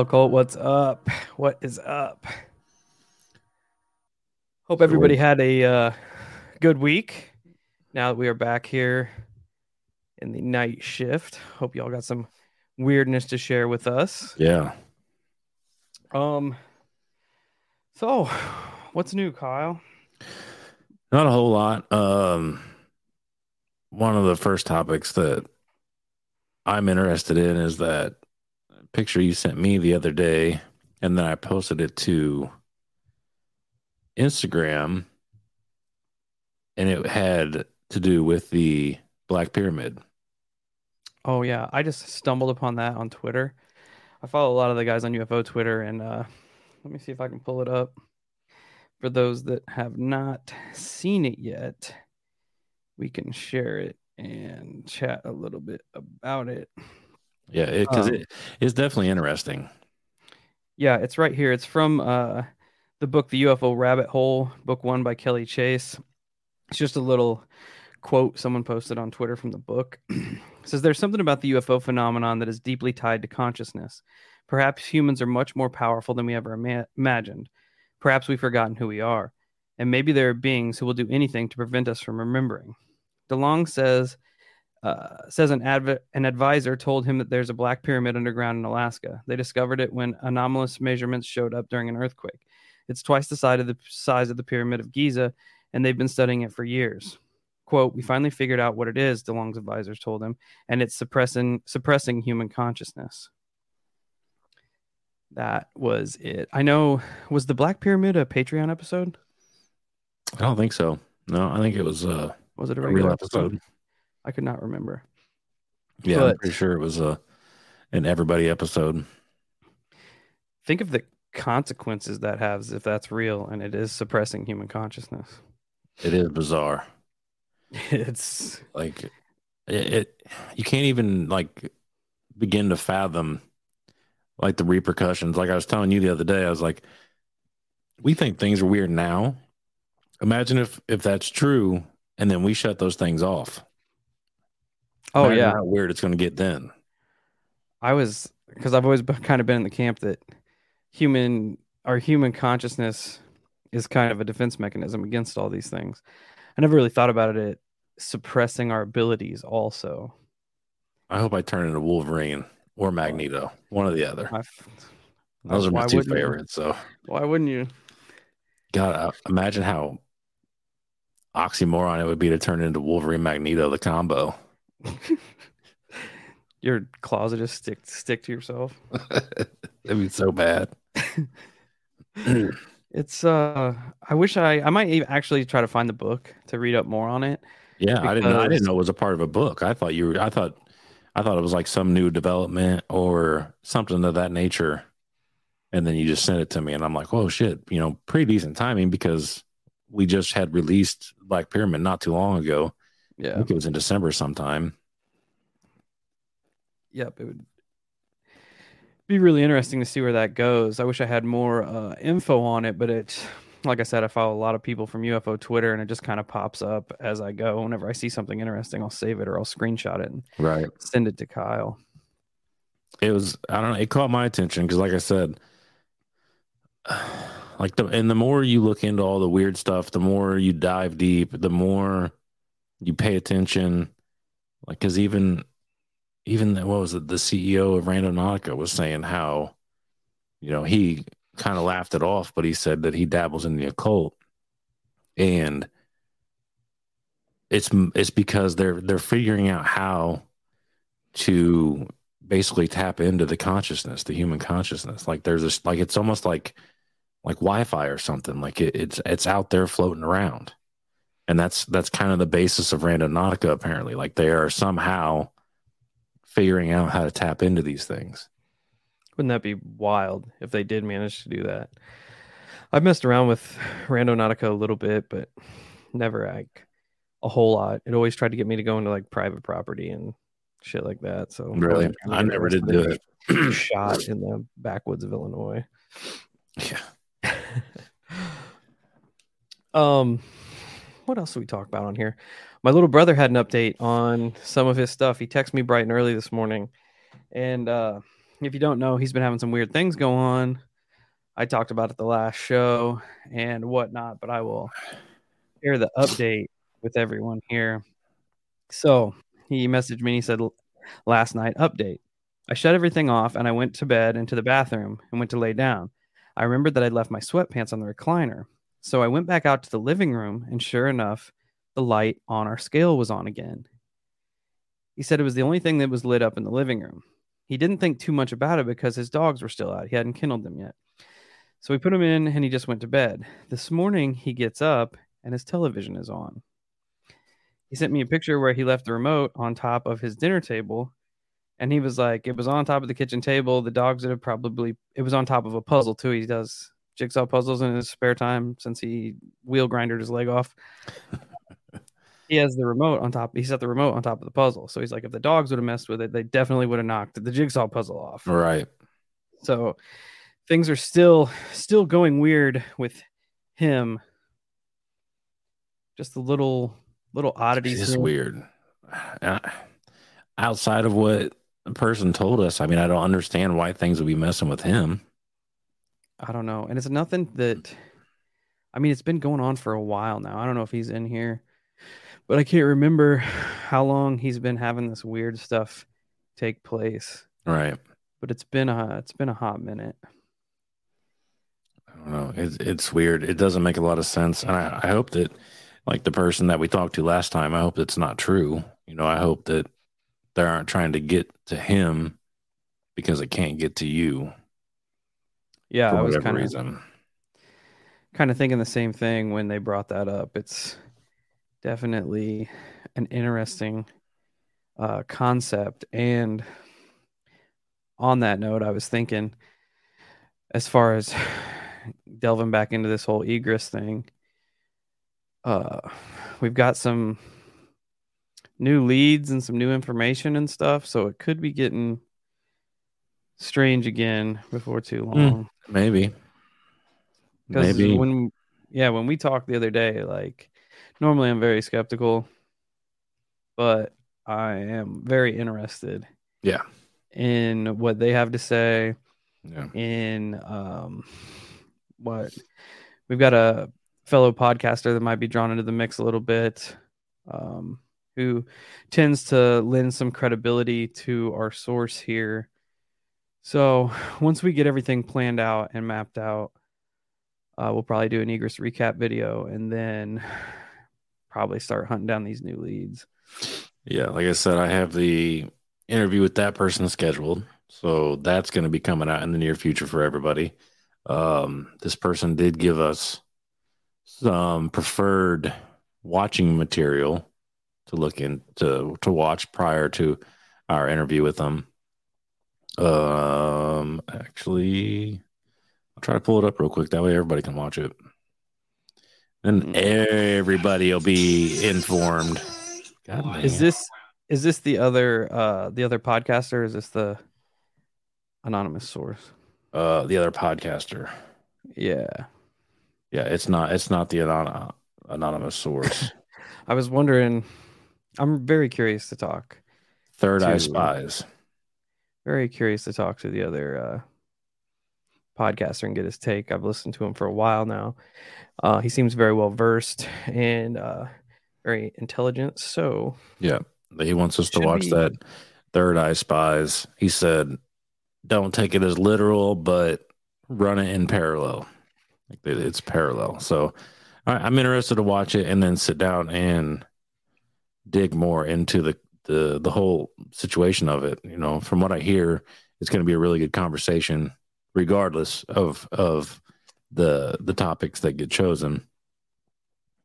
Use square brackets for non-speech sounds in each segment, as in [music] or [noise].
Holocult, what's up? [sighs] What is up? Hope everybody had a uh, good week. Now that we are back here in the night shift, hope y'all got some weirdness to share with us. Yeah. Um. So, what's new, Kyle? Not a whole lot. Um, one of the first topics that I'm interested in is that picture you sent me the other day, and then I posted it to Instagram, and it had to do with the Black Pyramid. Oh yeah, I just stumbled upon that on Twitter. I follow a lot of the guys on UFO Twitter, and uh, let me see if I can pull it up. For those that have not seen it yet, we can share it and chat a little bit about it. Yeah, because Um, it is definitely interesting. Yeah, it's right here. It's from uh, the book The UFO Rabbit Hole, book one by Kelly Chase. It's just a little quote someone posted on Twitter from the book. [clears throat] it says there's something about the UFO phenomenon that is deeply tied to consciousness. Perhaps humans are much more powerful than we ever ima- imagined. Perhaps we've forgotten who we are. And maybe there are beings who will do anything to prevent us from remembering. DeLonge says uh, says an adv- an advisor told him that there's a black pyramid underground in Alaska. They discovered it when anomalous measurements showed up during an earthquake. It's twice the size of the size of the pyramid of Giza, and they've been studying it for years. "Quote: We finally figured out what it is," DeLonge's advisors told him, and it's suppressing suppressing human consciousness. That was it. I know. Was the Black Pyramid a Patreon episode? I don't think so. No, I think it was uh, Was it a a regular real episode? episode. I could not remember. Yeah, I'm pretty sure it was a an everybody episode. think of the consequences that has if that's real and it is suppressing human consciousness. It is bizarre. [laughs] It's Like it, it you can't even like begin to fathom like the repercussions. Like I was telling you the other day, I was like, we think things are weird now. Imagine if if that's true, and then we shut those things off. Oh Imagine yeah. how weird it's going to get then. I was because I've always been, kind of been in the camp that human our human consciousness is kind of a defense mechanism against all these things. I never really thought about it suppressing our abilities also. I hope I turn into Wolverine or Magneto, one or the other. I, Those are my two wouldn't you? favorites. So, why wouldn't you? God, uh, imagine how oxymoron it would be to turn into Wolverine Magneto, the combo. [laughs] Your claws just stick stick to yourself. [laughs] That'd be so bad. [clears throat] It's uh I wish I I might even actually try to find the book to read up more on it. Yeah, I didn't. know I didn't know it was a part of a book. I thought you were. I thought. I thought it was like some new development or something of that nature. And then you just sent it to me, and I'm like, "Oh shit!" You know, pretty decent timing because we just had released Black Pyramid not too long ago. I Yeah. think it was in December sometime. Yep, it would be really interesting to see where that goes. I wish I had more uh, info on it, but it, like I said, I follow a lot of people from UFO Twitter, and it just kind of pops up as I go. Whenever I see something interesting, I'll save it or I'll screenshot it and Right. send it to Kyle. it was i don't know it caught my attention because like i said [sighs] like the and the more you look into all the weird stuff the more you dive deep the more you pay attention like because even even the- what was it the ceo of randonautica was saying how you know he kind of laughed it off but he said that he dabbles in the occult and it's it's because they're they're figuring out how to basically tap into the consciousness, the human consciousness. Like there's this, like it's almost like like Wi-Fi or something. Like it, it's it's out there floating around, and that's that's kind of the basis of Randonautica. Apparently, like they are somehow figuring out how to tap into these things. Wouldn't that be wild if they did manage to do that? I've messed around with Randonautica a little bit, but never like a whole lot. It always tried to get me to go into like private property and shit like that. So Really, wasn't trying to I never did do it. shot in the backwoods of Illinois. Yeah, [laughs] Um, what else do we talk about on here? My little brother had an update on some of his stuff. He texted me bright and early this morning, and uh, if you don't know, he's been having some weird things go on. I talked about it the last show and whatnot, but I will share the update with everyone here. So he messaged me. And he said, Last night update. I shut everything off and I went to bed into the bathroom and went to lay down. I remembered that I'd left my sweatpants on the recliner. So I went back out to the living room, and sure enough, the light on our scale was on again. He said it was the only thing that was lit up in the living room. He didn't think too much about it because his dogs were still out. He hadn't kindled them yet. So we put him in and he just went to bed. This morning he gets up and his television is on. He sent me a picture where he left the remote on top of his dinner table and he was like, it was on top of the kitchen table. The dogs would have probably, it was on top of a puzzle too. He does jigsaw puzzles in his spare time since he wheel grinded his leg off. [laughs] he has the remote on top. He set the remote on top of the puzzle. So he's like, if the dogs would have messed with it, they definitely would have knocked the jigsaw puzzle off. Right. So things are still still going weird with him. Just the little little oddities. It's weird. Outside of what the person told us, I mean, I don't understand why things would be messing with him. I don't know. And it's nothing that I mean, it's been going on for a while now. I don't know if he's in here, but I can't remember how long he's been having this weird stuff take place. Right. But it's been a it's been a hot minute. I don't know. It's it's weird. It doesn't make a lot of sense, and I, I hope that, like the person that we talked to last time, I hope it's not true. You know, I hope that they aren't trying to get to him because it can't get to you. Yeah, I was kind of kind of thinking the same thing when they brought that up. It's definitely an interesting uh, concept, and on that note, I was thinking as far as [sighs] delving back into this whole egress thing, uh, we've got some new leads and some new information and stuff, so it could be getting strange again before too hmm, long. Mm, maybe. Maybe when yeah, when we talked the other day, like normally I'm very skeptical, but I am very interested. Yeah. In what they have to say. Yeah. In um what we've got a fellow podcaster that might be drawn into the mix a little bit. Um who tends to lend some credibility to our source here. So [sighs] once we get everything planned out and mapped out, uh, we'll probably do an egress recap video and then [sighs] probably start hunting down these new leads. Yeah, like I said, I have the interview with that person scheduled. So that's going to be coming out in the near future for everybody. Um, this person did give us some preferred watching material to look in to to watch prior to our interview with them. Um, actually, I'll try to pull it up real quick. That way, everybody can watch it, and hmm. everybody will be informed. God, is this is this the other uh the other podcaster? is this the anonymous source? Uh, the other podcaster. Yeah, yeah. It's not. It's not the anon- anonymous source. [laughs] I was wondering. I'm very curious to talk. Third to, Eye Spies. Very curious to talk to the other uh, podcaster and get his take. I've listened to him for a while now. Uh, he seems very well versed and uh, very intelligent. So yeah, he wants us to watch be... that Third Eye Spies. He said, "Don't take it as literal, but run it in parallel. Like it's parallel." So I'm interested to watch it and then sit down and dig more into the the the whole situation of it. You know, from what I hear, it's going to be a really good conversation regardless of of the the topics that get chosen.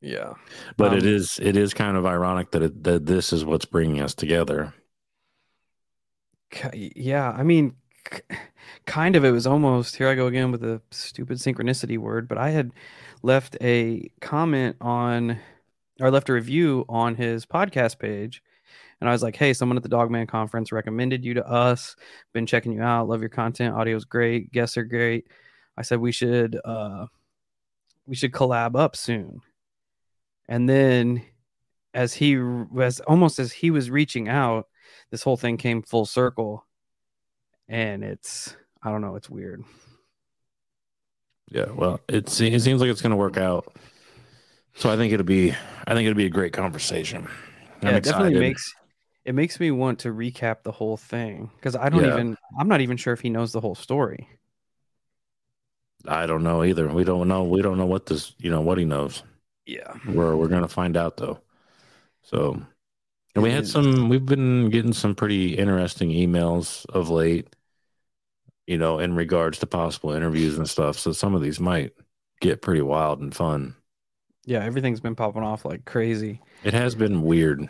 Yeah, but um, it is it is kind of ironic that it, that this is what's bringing us together. Yeah, I mean, kind of. It was almost here. I go again with the stupid synchronicity word, but I had left a comment on or left a review on his podcast page and I was like, hey, someone at the Dogman conference recommended you to us. Been checking you out. Love your content. Audio's great. Guests are great. I said we should uh we should collab up soon. And then as he was almost as he was reaching out, this whole thing came full circle. and it's I don't know, it's weird. Yeah, well, it, se- it seems like it's going to work out. So I think it'll be I think it'll be a great conversation. I'm yeah, it definitely makes it makes me want to recap the whole thing because I don't Yeah. even I'm not even sure if he knows the whole story. I don't know either. We don't know. We don't know what this. You know what he knows. Yeah. We're we're gonna find out though. So, and we had some. We've been getting some pretty interesting emails of late. You know, in regards to possible interviews and stuff. So some of these might get pretty wild and fun. Yeah, everything's been popping off like crazy. It has been weird,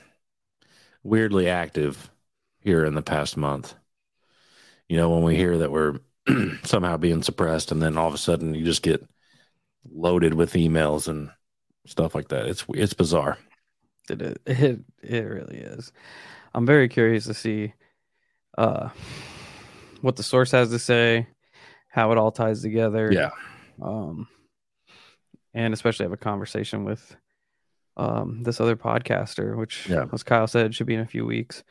weirdly active here in the past month. You know, when we hear that we're [clears throat] somehow being suppressed, and then all of a sudden you just get loaded with emails and stuff like that. It's it's bizarre. It is- [laughs] it it really is. I'm very curious to see uh what the source has to say, how it all ties together. Yeah, um, and especially have a conversation with um, this other podcaster, which, Yeah. as Kyle said, should be in a few weeks.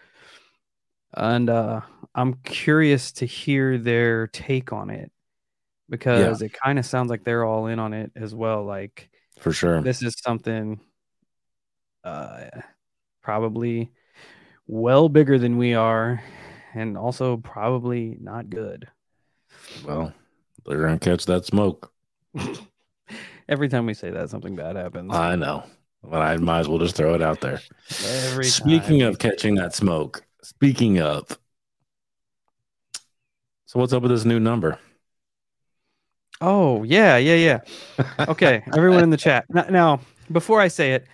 And uh, I'm curious to hear their take on it because it kind of sounds like they're all in on it as well. Like for sure. this is something uh, probably well bigger than we are, and also probably not good. Well, they're gonna catch that smoke. [laughs] Every time we say that, something bad happens. I know. But I might as well just throw it out there. Every Speaking time. of catching that smoke, speaking of, so what's up with this new number? Oh, yeah, yeah, yeah. Okay, [laughs] everyone in the chat. Now, now, before I say it,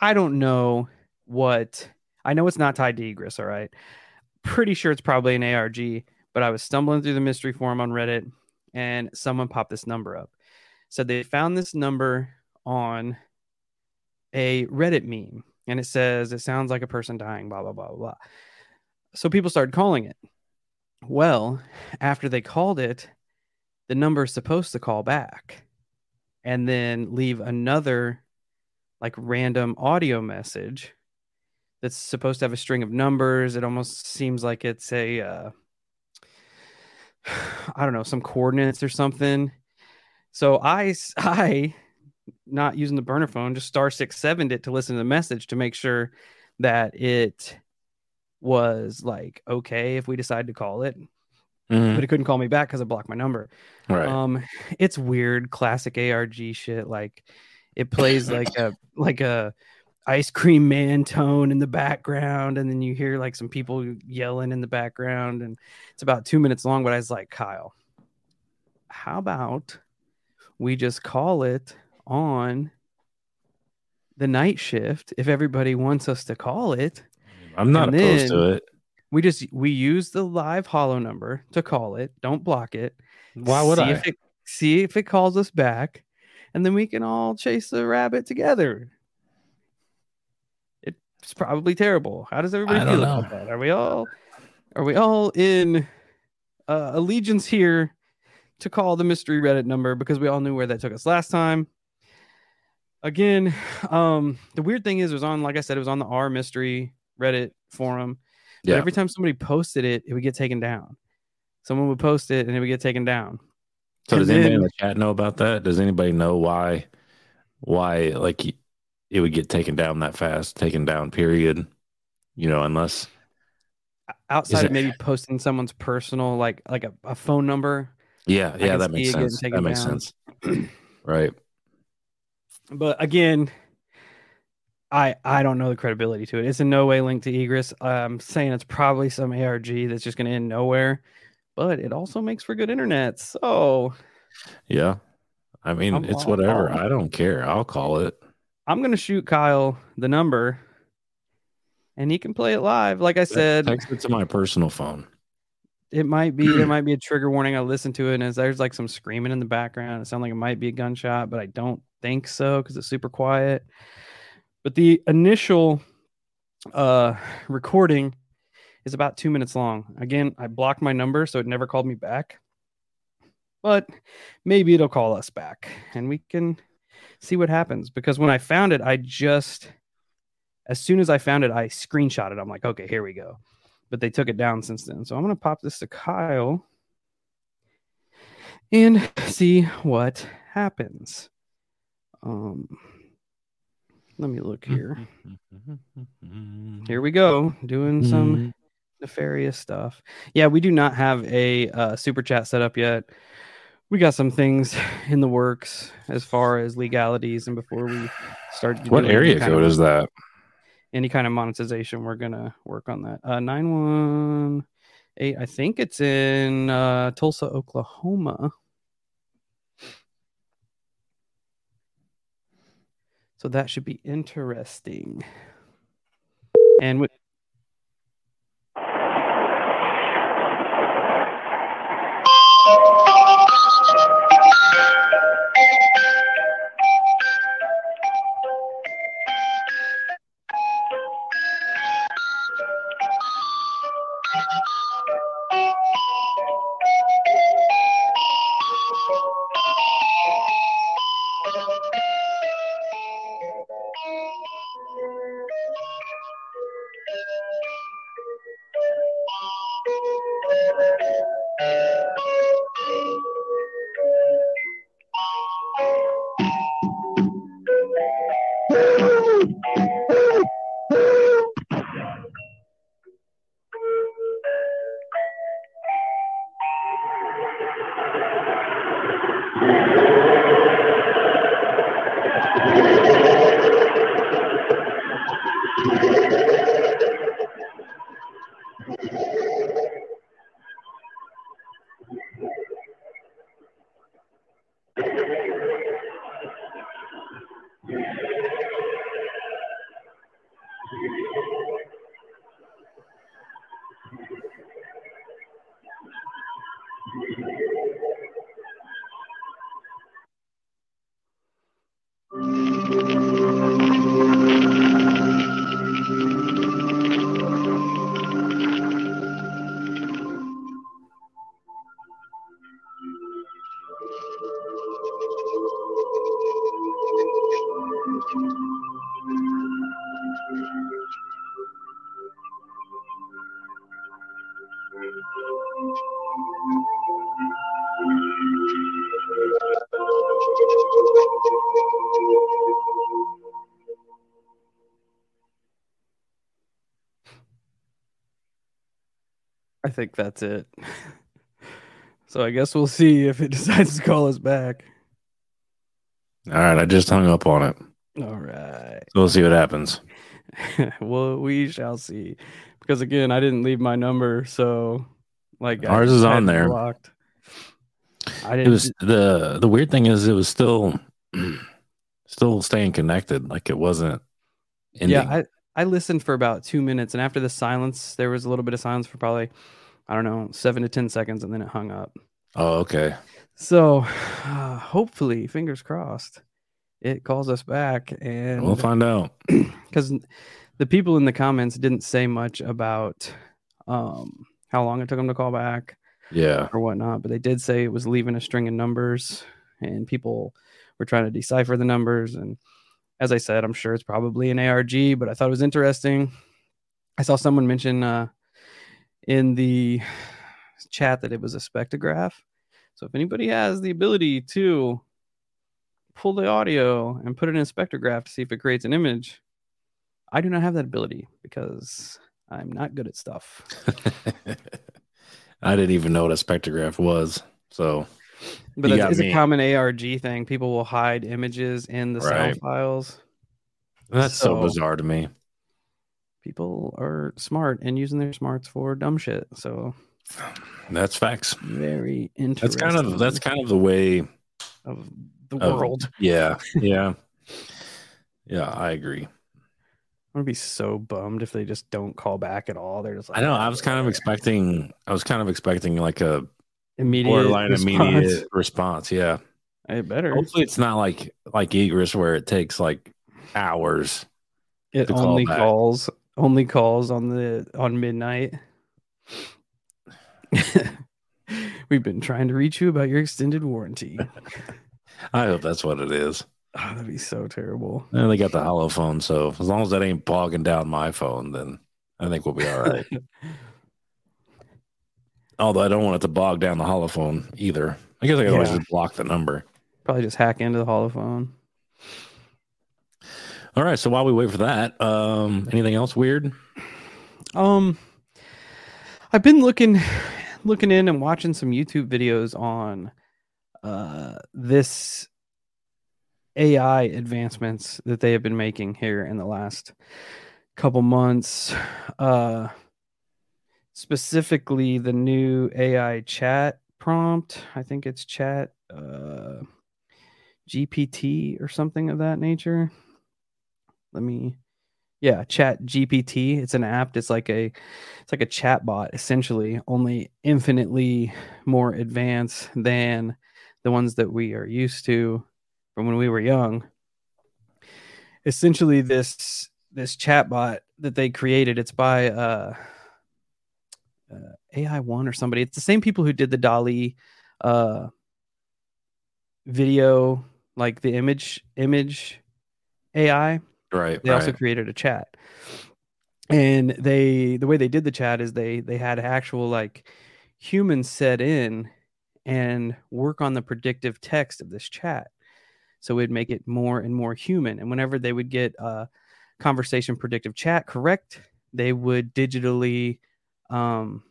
I don't know what I know it's not tied to Egress, all right. Pretty sure it's probably an ARG, but I was stumbling through the mystery forum on Reddit and someone popped this number up. Said they found this number on a Reddit meme and it says it sounds like a person dying, blah blah blah blah. So people started calling it. Well, after they called it, the number is supposed to call back and then leave another like random audio message that's supposed to have a string of numbers. It almost seems like it's a uh, [sighs] I don't know, some coordinates or something. So I [laughs] I not using the burner phone, just star six sevened it to listen to the message to make sure that it was like okay if we decide to call it, Mhm. but it couldn't call me back because I blocked my number. Right. Um, it's weird, classic ARG shit. Like it plays like a [laughs] like a ice cream man tone in the background, and then you hear like some people yelling in the background, and it's about two minutes long. But I was like, Kyle, how about we just call it on the night shift if everybody wants us to call it? I'm not and opposed to it. We just we use the live hollow number to call it. Don't block it. Why would see I? If it, see if it calls us back, and then we can all chase the rabbit together. It's probably terrible. How does everybody feel about that? Are we all are we all in uh, allegiance here to call the mystery Reddit number because we all knew where that took us last time? Again, um, the weird thing is, it was on, like I said, it was on the R mystery Reddit forum. But Yeah. every time somebody posted it, it would get taken down. Someone would post it and it would get taken down. So does and anybody in the chat know about that? Does anybody know why why like it would get taken down that fast, taken down period? You know, unless outside of maybe posting someone's personal like like a, a phone number yeah, yeah, that makes see it getting sense. That makes down. sense. [clears throat] right. But again i i don't know the credibility to it it's in no way linked to egress i'm saying it's probably some arg that's just going to end nowhere but it also makes for good internet so Yeah. I mean, I'm it's whatever. all- I don't care. I'll call it. i'm going to shoot kyle the number and he can play it live like i said Text it to my personal phone. It might be there [clears throat] might be a trigger warning i listened to it and there's like some screaming in the background it sounds like it might be a gunshot but i don't think so because it's super quiet. But the initial uh recording is about two minutes long. Again i blocked my number so it never called me back. But maybe it'll call us back and we can see what happens because when i found it i just as soon as i found it i screenshot it i'm like okay here we go but they took it down since then. So I'm gonna pop this to Kyle and see what happens. Um, let me look here. Here we go, doing some nefarious stuff. Yeah, we do not have a uh, super chat set up yet. We got some things in the works as far as legalities, and before we start, What area code of- is that? Any kind of monetization, we're gonna work on that. Uh, nine one eight. I think it's in uh, Tulsa, Oklahoma. So that should be interesting. And with, I think that's it. [laughs] so I guess we'll see if it [laughs] decides to call us back. All right, I just hung up on it. All right. So we'll see what happens. [laughs] well, we shall see. Because again, I didn't leave my number, so like Ours is on there. Blocked. I didn't. It was the the weird thing is it was still [clears throat] still staying connected, like it wasn't ending. yeah, I I listened for about two minutes, and after the silence, there was a little bit of silence for probably I don't know seven to ten seconds, and then it hung up. oh, okay. So uh, hopefully, fingers crossed, it calls us back, and We'll find out. [clears throat] because the people in the comments didn't say much about um, how long it took them to call back Yeah. or whatnot, but they did say it was leaving a string of numbers and people were trying to decipher the numbers. And as I said, I'm sure it's probably an ARG, but I thought it was interesting. I saw someone mention uh, in the chat that it was a spectrograph. So if anybody has the ability to pull the audio and put it in a spectrograph to see if it creates an image, I do not have that ability because I'm not good at stuff. [laughs] I didn't even know what a spectrograph was. So But You is a common ARG thing. People will hide images in the Right. sound files. that's so, So- bizarre to me. People are smart and using their smarts for dumb shit. So That's facts. very interesting. That's kind of that's kind of the way of the of- world. Yeah. [laughs] Yeah. yeah, I agree. I'm gonna be so bummed if they just don't call back at all. They're just like I know. I was kind of expecting I was kind of expecting like a immediate borderline response. immediate [laughs] response. Yeah. I better. Hopefully it's not like like Egress where it takes like hours. It call only back. calls only calls on the on midnight. [laughs] We've been trying to reach you about your extended warranty. [laughs] I hope that's what it is. Oh, that'd be so terrible. And they got the holophone, so as long as that ain't bogging down my phone, then I think we'll be all right. [laughs] Although I don't want it to bog down the holophone either. I guess I could always just block the number. Probably just hack into the holophone. All right. So while we wait for that, um, anything else weird? Um, I've been looking, [sighs] looking in and watching some YouTube videos on, uh, this AI advancements that they have been making here in the last couple months. Uh, specifically the new AI chat prompt. I think it's chat, uh, GPT or something of that nature. Let me yeah chat gpt it's an app it's like a it's like a chat bot essentially only infinitely more advanced than the ones that we are used to from when we were young. Essentially this this chat bot that they created it's by uh, uh ai one or somebody. It's the same people who did the DALL-E uh video like the image image ai Right. they right. also created a chat and they the way they did the chat is they they had actual like humans set in and work on the predictive text of this chat so it'd make it more and more human and whenever they would get a conversation predictive chat correct they would digitally um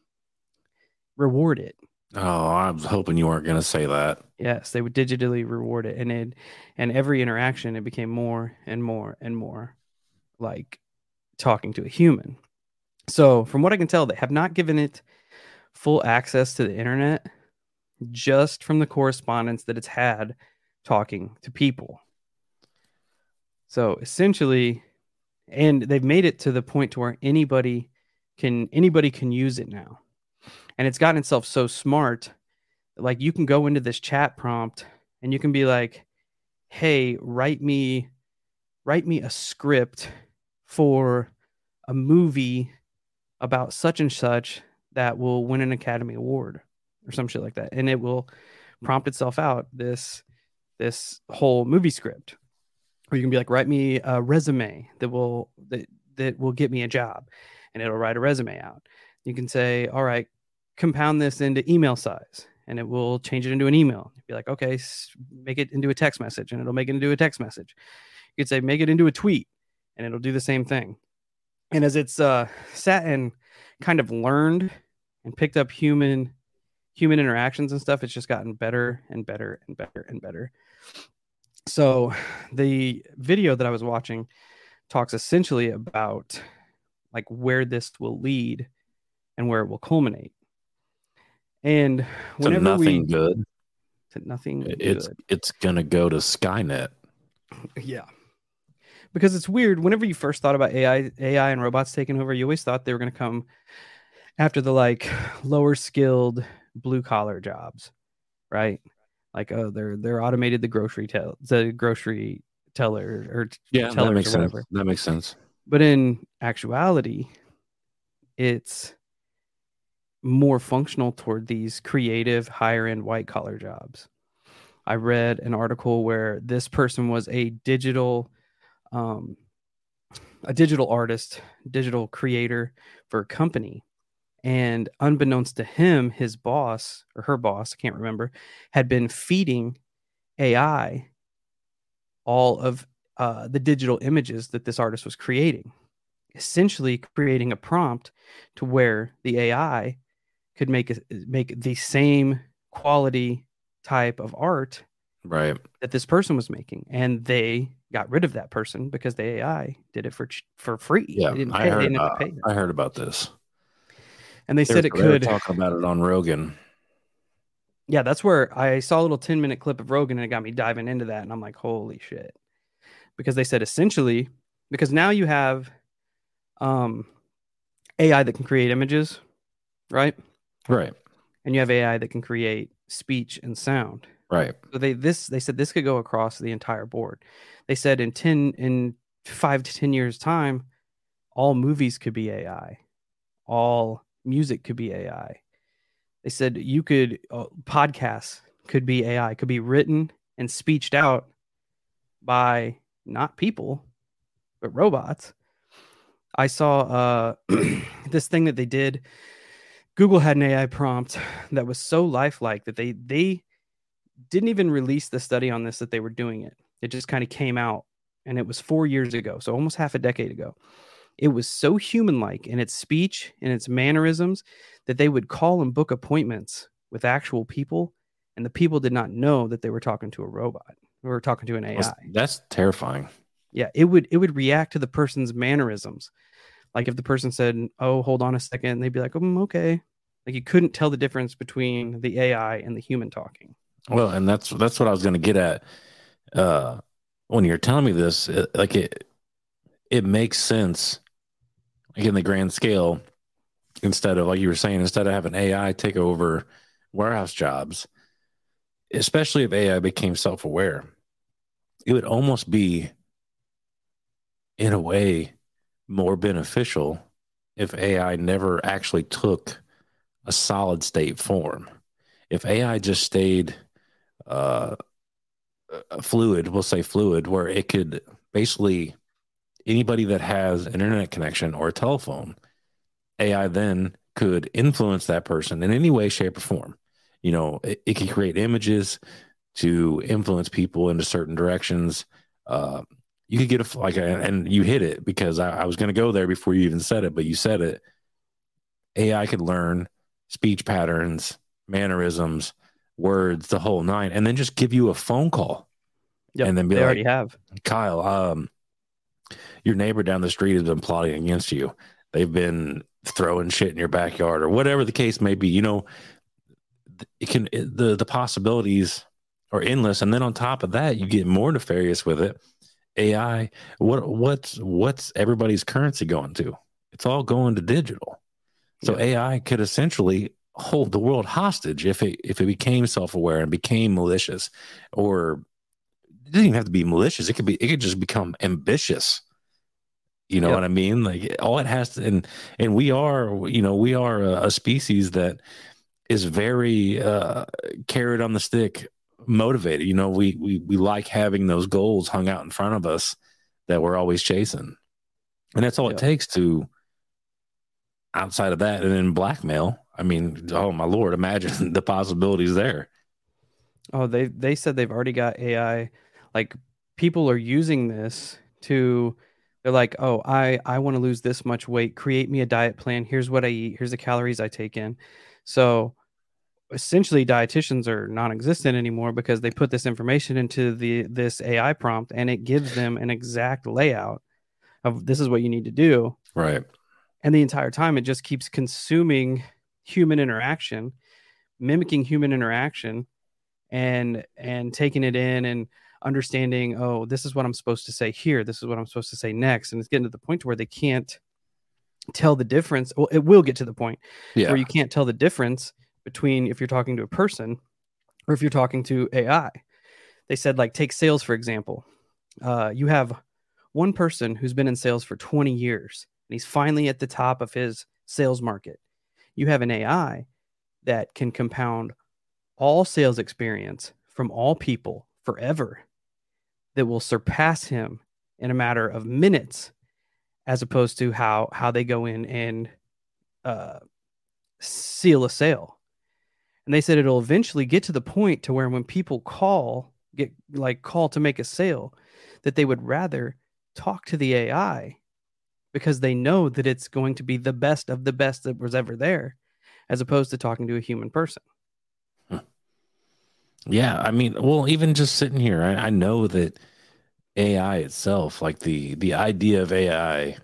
reward it oh, I was hoping you weren't going to say that. Yes, they would digitally reward it, and it and every interaction it became more and more and more like talking to a human. So, from what I can tell, they have not given it full access to the internet, just from the correspondence that it's had talking to people. So essentially, and they've made it to the point to where anybody can anybody can use it now, and it's gotten itself so smart like you can go into this chat prompt and you can be like hey write me write me a script for a movie about such and such that will win an academy award or some shit like that. And it will prompt itself out this this whole movie script. Or you can be like write me a resume that will that that will get me a job and it'll write a resume out. You can say all right compound this into email size and it will change it into an email. Be like, okay, make it into a text message, and it'll make it into a text message. You could say, make it into a tweet, and it'll do the same thing. And as it's uh, sat and kind of learned and picked up human human interactions and stuff, it's just gotten better and better and better and better. So, the video that I was watching talks essentially about like where this will lead and where it will culminate. And To nothing we good. to nothing It's good. it's gonna go to Skynet. [laughs] Yeah. Because it's weird. Whenever you first thought about AI, AI and robots taking over, you always thought they were going to come after the like lower skilled blue collar jobs, right? Like, oh, they're they're automated the grocery tell the grocery teller or Yeah, that makes sense. That makes sense. But in actuality, it's more functional toward these creative, higher end white collar jobs. I read an article where this person was a digital, um, a digital artist, digital creator for a company. And unbeknownst to him, his boss or her boss, I can't remember, had been feeding AI all of uh, the digital images that this artist was creating, essentially creating a prompt to where the AI could make a, make the same quality type of art Right. that this person was making, and they got rid of that person because the AI did it for for free. Yeah, didn't I heard. Uh, pay. I heard about this. and they They said were- it they could. talking about it on Rogan. Yeah, that's where I saw a little 10 minute clip of Rogan and it got me diving into that. And I'm like, holy shit. Because they said essentially, because now you have um, AI that can create images, right? Right. And you have AI that can create speech and sound. Right. So they this they said this could go across the entire board. They said in 10 in 5 to 10 years time, all movies could be AI. All music could be AI. They said you could uh, podcasts could be AI, could be written and speeched out by not people but robots. I saw uh [clears throat] this thing that they did Google had an AI prompt that was so lifelike that they they didn't even release the study on this that they were doing it. It just kind of came out and it was 4 years ago, so almost half a decade ago. It was so human-like in its speech and its mannerisms that they would call and book appointments with actual people and the people did not know that they were talking to a robot or talking to an AI. That's, that's terrifying. Yeah, it would it would react to the person's mannerisms. Like if the person said, "Oh, hold on a second, they'd be like, "Um, okay." Like you couldn't tell the difference between the AI and the human talking. Well, and that's that's what I was going to get at. Uh, when you're telling me this, it, like it, it makes sense, like in the grand scale. Instead of like you were saying, instead of having AI take over warehouse jobs, especially if AI became self-aware, it would almost be, in a way, more beneficial if AI never actually took a solid state form. If AI just stayed uh, fluid, we'll say fluid, where it could basically anybody that has an internet connection or a telephone, AI then could influence that person in any way, shape, or form. You know, it, it can create images to influence people into certain directions. Uh, you could get a like, a, and you hit it because I, I was going to go there before you even said it, but you said it. AI could learn speech patterns, mannerisms, words, the whole nine, and then just give you a phone call. Yep, and then be they like, already have. Kyle, um, your neighbor down the street has been plotting against you. They've been throwing shit in your backyard or whatever the case may be. You know, it can it, the the possibilities are endless, and then on top of that, you get more nefarious with it. AI, what what's what's everybody's currency going to? It's all going to digital. So yeah. AI could essentially hold the world hostage if it if it became self-aware and became malicious or it doesn't even have to be malicious it could be it could just become ambitious you know what i mean like all it has to and and we are you know we are a, a species that is very uh carrot on the stick motivated you know we we we like having those goals hung out in front of us that we're always chasing and that's all yep. it takes to outside of that and then blackmail I mean, oh my lord, imagine [laughs] the possibilities there. Oh, they they said they've already got AI. Like people are using this to they're like, "Oh, I I want to lose this much weight. Create me a diet plan. Here's what I eat. Here's the calories I take in." So, essentially dietitians are non-existent anymore because they put this information into the this AI prompt and it gives them an exact layout of this is what you need to do. Right. And the entire time it just keeps consuming human interaction, mimicking human interaction, and and taking it in and understanding. Oh, this is what I'm supposed to say here. This is what I'm supposed to say next, and it's getting to the point where they can't tell the difference. Well, it will get to the point yeah. where you can't tell the difference between if you're talking to a person or if you're talking to AI. They said, like, take sales, for example. Uh, you have one person who's been in sales for 20 years and he's finally at the top of his sales market you have an AI that can compound all sales experience from all people forever that will surpass him in a matter of minutes as opposed to how how they go in and uh, seal a sale and they said it'll eventually get to the point to where when people call get like call to make a sale that they would rather talk to the ai because they know that it's going to be the best of the best that was ever there, as opposed to talking to a human person. Yeah, I mean, well, even just sitting here, I, I know that AI itself, like the the idea of AI,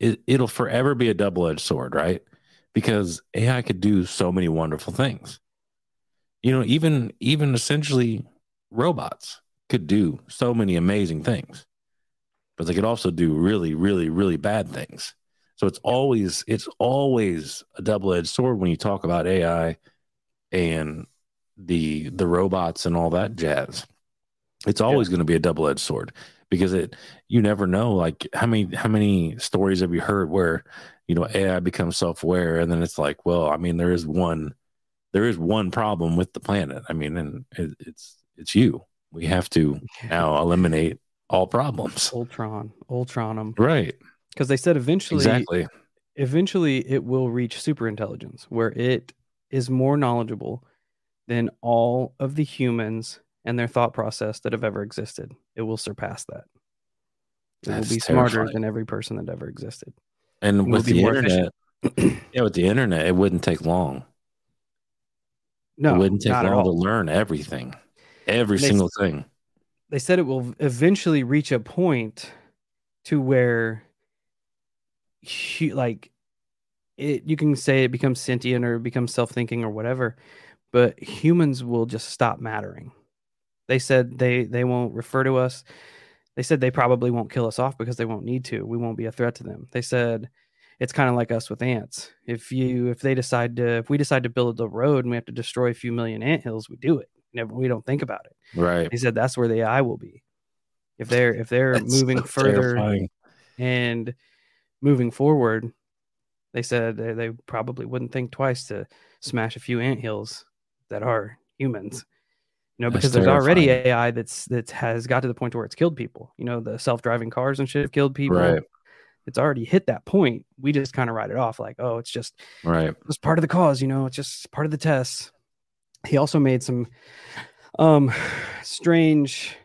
it, it'll forever be a double edged sword, right? Because AI could do so many wonderful things. You know, even even essentially robots could do so many amazing things but they could also do really, really, really bad things. So it's always it's always a double edged sword when you talk about AI and the the robots and all that jazz. It's always yeah. going to be a double edged sword because it you never know like how many how many stories have you heard where you know AI becomes self aware and then it's like well I mean there is one there is one problem with the planet I mean and it, it's it's you we have to now [laughs] eliminate all problems. Ultron, Ultron them. Right. Because they said eventually exactly eventually it will reach super intelligence where it is more knowledgeable than all of the humans and their thought process that have ever existed. It will surpass that. It That's will be smarter than every person that ever existed. And will with the internet, yeah, with the internet, it wouldn't take long. No, it wouldn't take long to learn everything, every They- single thing. They said it will eventually reach a point to where, like, it you can say it becomes sentient or becomes self-thinking or whatever, but humans will just stop mattering. They said they they won't refer to us. They said they probably won't kill us off because they won't need to. We won't be a threat to them. They said it's kind of like us with ants. If you if they decide to if we decide to build a road and we have to destroy a few million ant hills, we do it. Never we don't think about it. Right. He said that's where the AI will be. If they're if they're That's moving so further terrifying. and moving forward, they said they, they probably wouldn't think twice to smash a few ant hills that are humans. You know, That's because there's already. AI that's that has got to the point where it's killed people. You know, the self-driving cars and shit have killed people. Right. It's already hit that point. We just kind of write it off like, oh, it's just Right. it's part of the cause, you know, it's just part of the test. He also made some um strange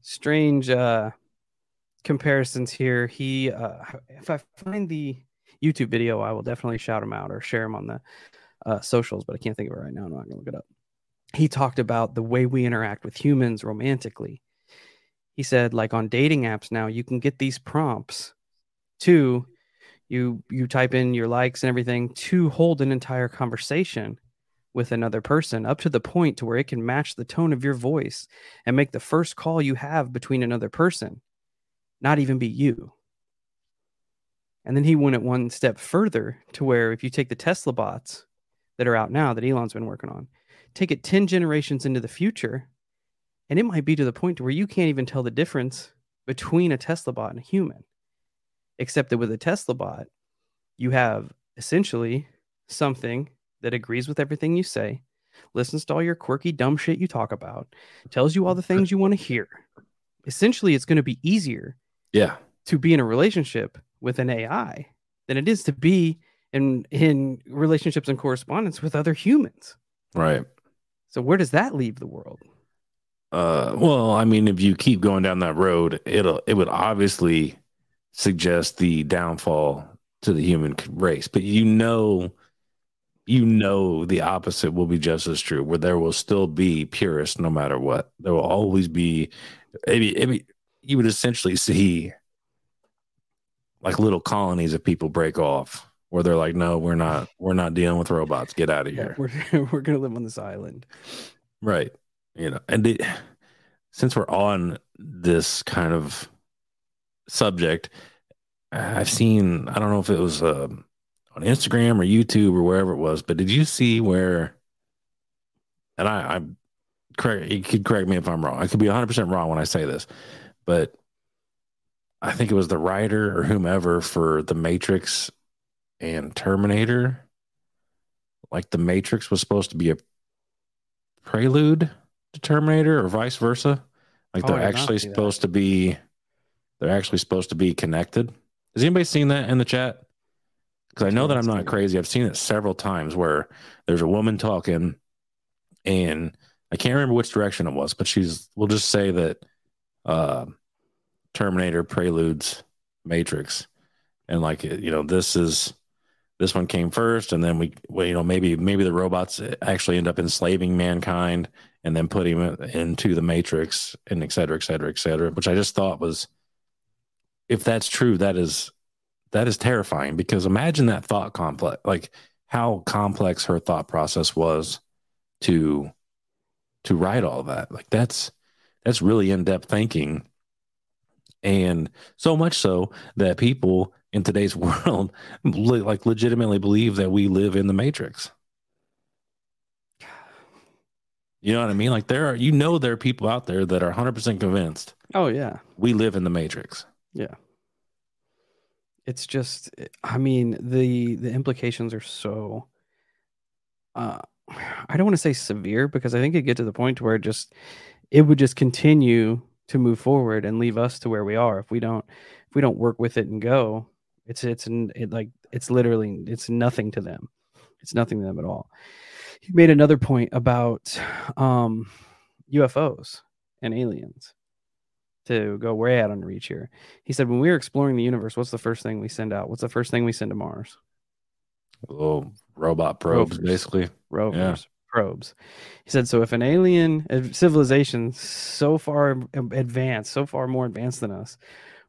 strange uh comparisons here. He uh if I find the YouTube video, I will definitely shout him out or share him on the uh socials, but I can't think of it right now. I'm not gonna look it up. He talked about the way we interact with humans romantically. He said, like on dating apps now, you can get these prompts to you you type in your likes and everything to hold an entire conversation with another person up to the point to where it can match the tone of your voice and make the first call you have between another person not even be you. And then he went it one step further to where if you take the tesla bots that are out now that elon's been working on take it 10 generations into the future and it might be to the point to where you can't even tell the difference between a tesla bot and a human except that with a Tesla bot, you have essentially something that agrees with everything you say, listens to all your quirky, dumb shit you talk about, tells you all the things you want to hear. Essentially, it's going to be easier Yeah. to be in a relationship with an AI than it is to be in in relationships and correspondence with other humans. Right. So where does that leave the world? Uh, well, I mean, if you keep going down that road, it'll it would obviously suggest the downfall to the human race. But you know, you know, the opposite will be just as true. Where there will still be purists, no matter what. There will always be. Maybe, maybe you would essentially see like little colonies of people break off, where they're like, "No, we're not. We're not dealing with robots. Get out of here." We're [laughs] we're gonna live on this island. Right. You know, and it, since we're on this kind of subject, I've seen, I don't know if it was uh, on Instagram or YouTube or wherever it was, but did you see where, and I, I'm correct, you could correct me if I'm wrong. I could be 100% wrong when I say this, but I think it was the writer or whomever for The Matrix and Terminator. Like The Matrix was supposed to be a prelude to Terminator or vice versa. Like Oh, they're I actually supposed to be they're actually supposed to be connected. Has anybody seen that in the chat? Because I know that I'm not crazy. I've seen it several times where there's a woman talking and I can't remember which direction it was, but she's we'll just say that uh Terminator preludes Matrix. And like you know, this is this one came first and then we well, you know maybe maybe the robots actually end up enslaving mankind and then put him into the matrix and et cetera et cetera et cetera which i just thought was if that's true that is that is terrifying because imagine that thought complex like how complex her thought process was to to write all that. Like that's that's really in-depth thinking. And so much so that people in today's [laughs] world like legitimately believe that we live in the matrix. You know what i mean? Like there are you know there are people out there that are 100% convinced Oh yeah. we live in the matrix it's just i mean the the implications are so uh i don't want to say severe because i think it get to the point where it just it would just continue to move forward and leave us to where we are if we don't if we don't work with it and go It's it's it, like it's literally it's nothing to them. It's nothing to them at all. He made another point about um, UFOs and aliens to go way out on reach here. He said, when we are exploring the universe, what's the first thing we send out? What's the first thing we send to Mars? Little robot probes, Rovers. basically. Rovers, yeah. probes. He said, so if an alien civilization so far advanced, so far more advanced than us,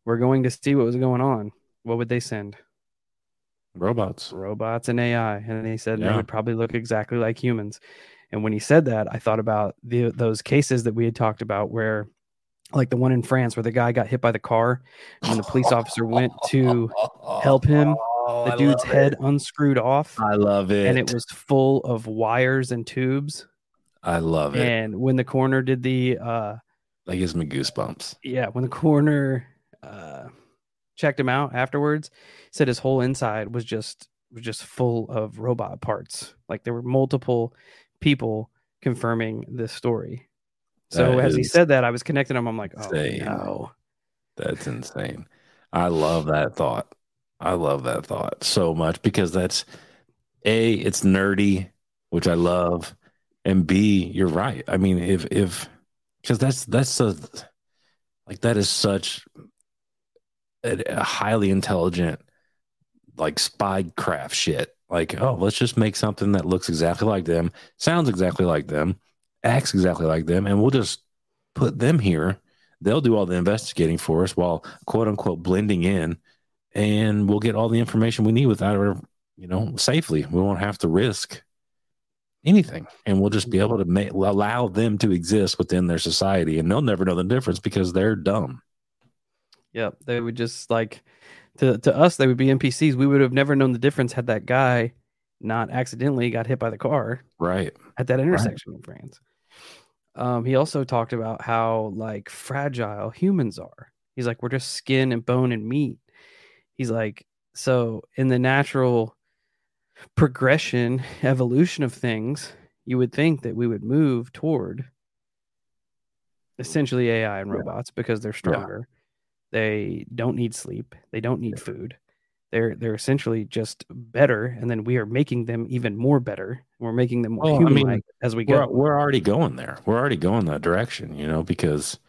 we're going to see what was going on, what would they send? Robots. Robots and AI. And he said yeah. they would probably look exactly like humans. And when he said that, I thought about the those cases that we had talked about where like the one in France where the guy got hit by the car and the police officer went to help him. [laughs] Oh, the dude's head it. unscrewed off. I love it. And it was full of wires and tubes. I love it. And when the coroner did the uh that gives me goosebumps. Yeah, when the coroner uh checked him out afterwards, said his whole inside was just was just full of robot parts. Like there were multiple people confirming this story. So that as he said that, I was connecting him. I'm like, oh insane. no, that's insane. I love that thought. I love that thought so much because that's a it's nerdy, which I love, and b you're right. I mean, if if because that's that's a like that is such a, a highly intelligent like spy craft shit. Like, oh, let's just make something that looks exactly like them, sounds exactly like them, acts exactly like them, and we'll just put them here. They'll do all the investigating for us while quote unquote blending in, and we'll get all the information we need without our, you know, safely. We won't have to risk anything, and we'll just be able to make, allow them to exist within their society, and they'll never know the difference because they're dumb. Yeah, they would just like to to us they would be NPCs. We would have never known the difference had that guy not accidentally got hit by the car right at that intersection right. in France. Um, he also talked about how like fragile humans are. He's like, we're just skin and bone and meat. He's like, so in the natural progression, evolution of things, you would think that we would move toward essentially AI and robots yeah. because they're stronger. Yeah. They don't need sleep. They don't need food. They're they're essentially just better, and then we are making them even more better. We're making them more well, human I mean, as we go. We're, we're already going there. We're already going that direction, you know, because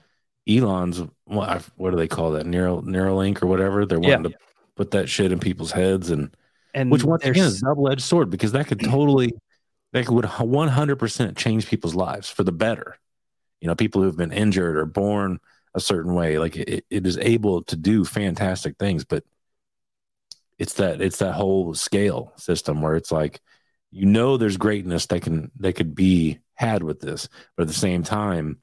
Elon's what, what do they call that? Neural Neuralink or whatever. They're wanting yeah. to put that shit in people's heads, and and which once again is a double edged sword because that could [clears throat] totally that would one hundred percent change people's lives for the better. You know, people who've been injured or born a certain way, like it, it is able to do fantastic things, but it's that it's that whole scale system where it's like you know there's greatness that can that could be had with this but at the same time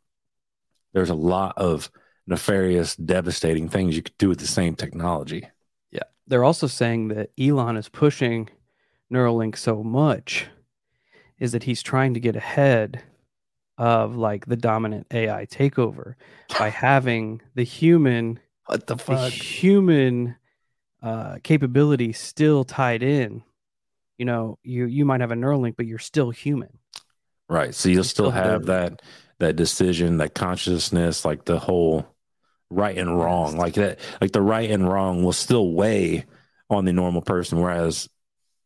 there's a lot of nefarious devastating things you could do with the same technology. Yeah. They're also saying that elon is pushing neuralink so much is that he's trying to get ahead of like the dominant ai takeover by [laughs] having the human what the fuck? the human uh, capability still tied in. You know, you you might have a Neuralink, but you're still human. Right. So you'll still, still have that that decision, that consciousness, like the whole right and wrong, like that, like the right and wrong will still weigh on the normal person, whereas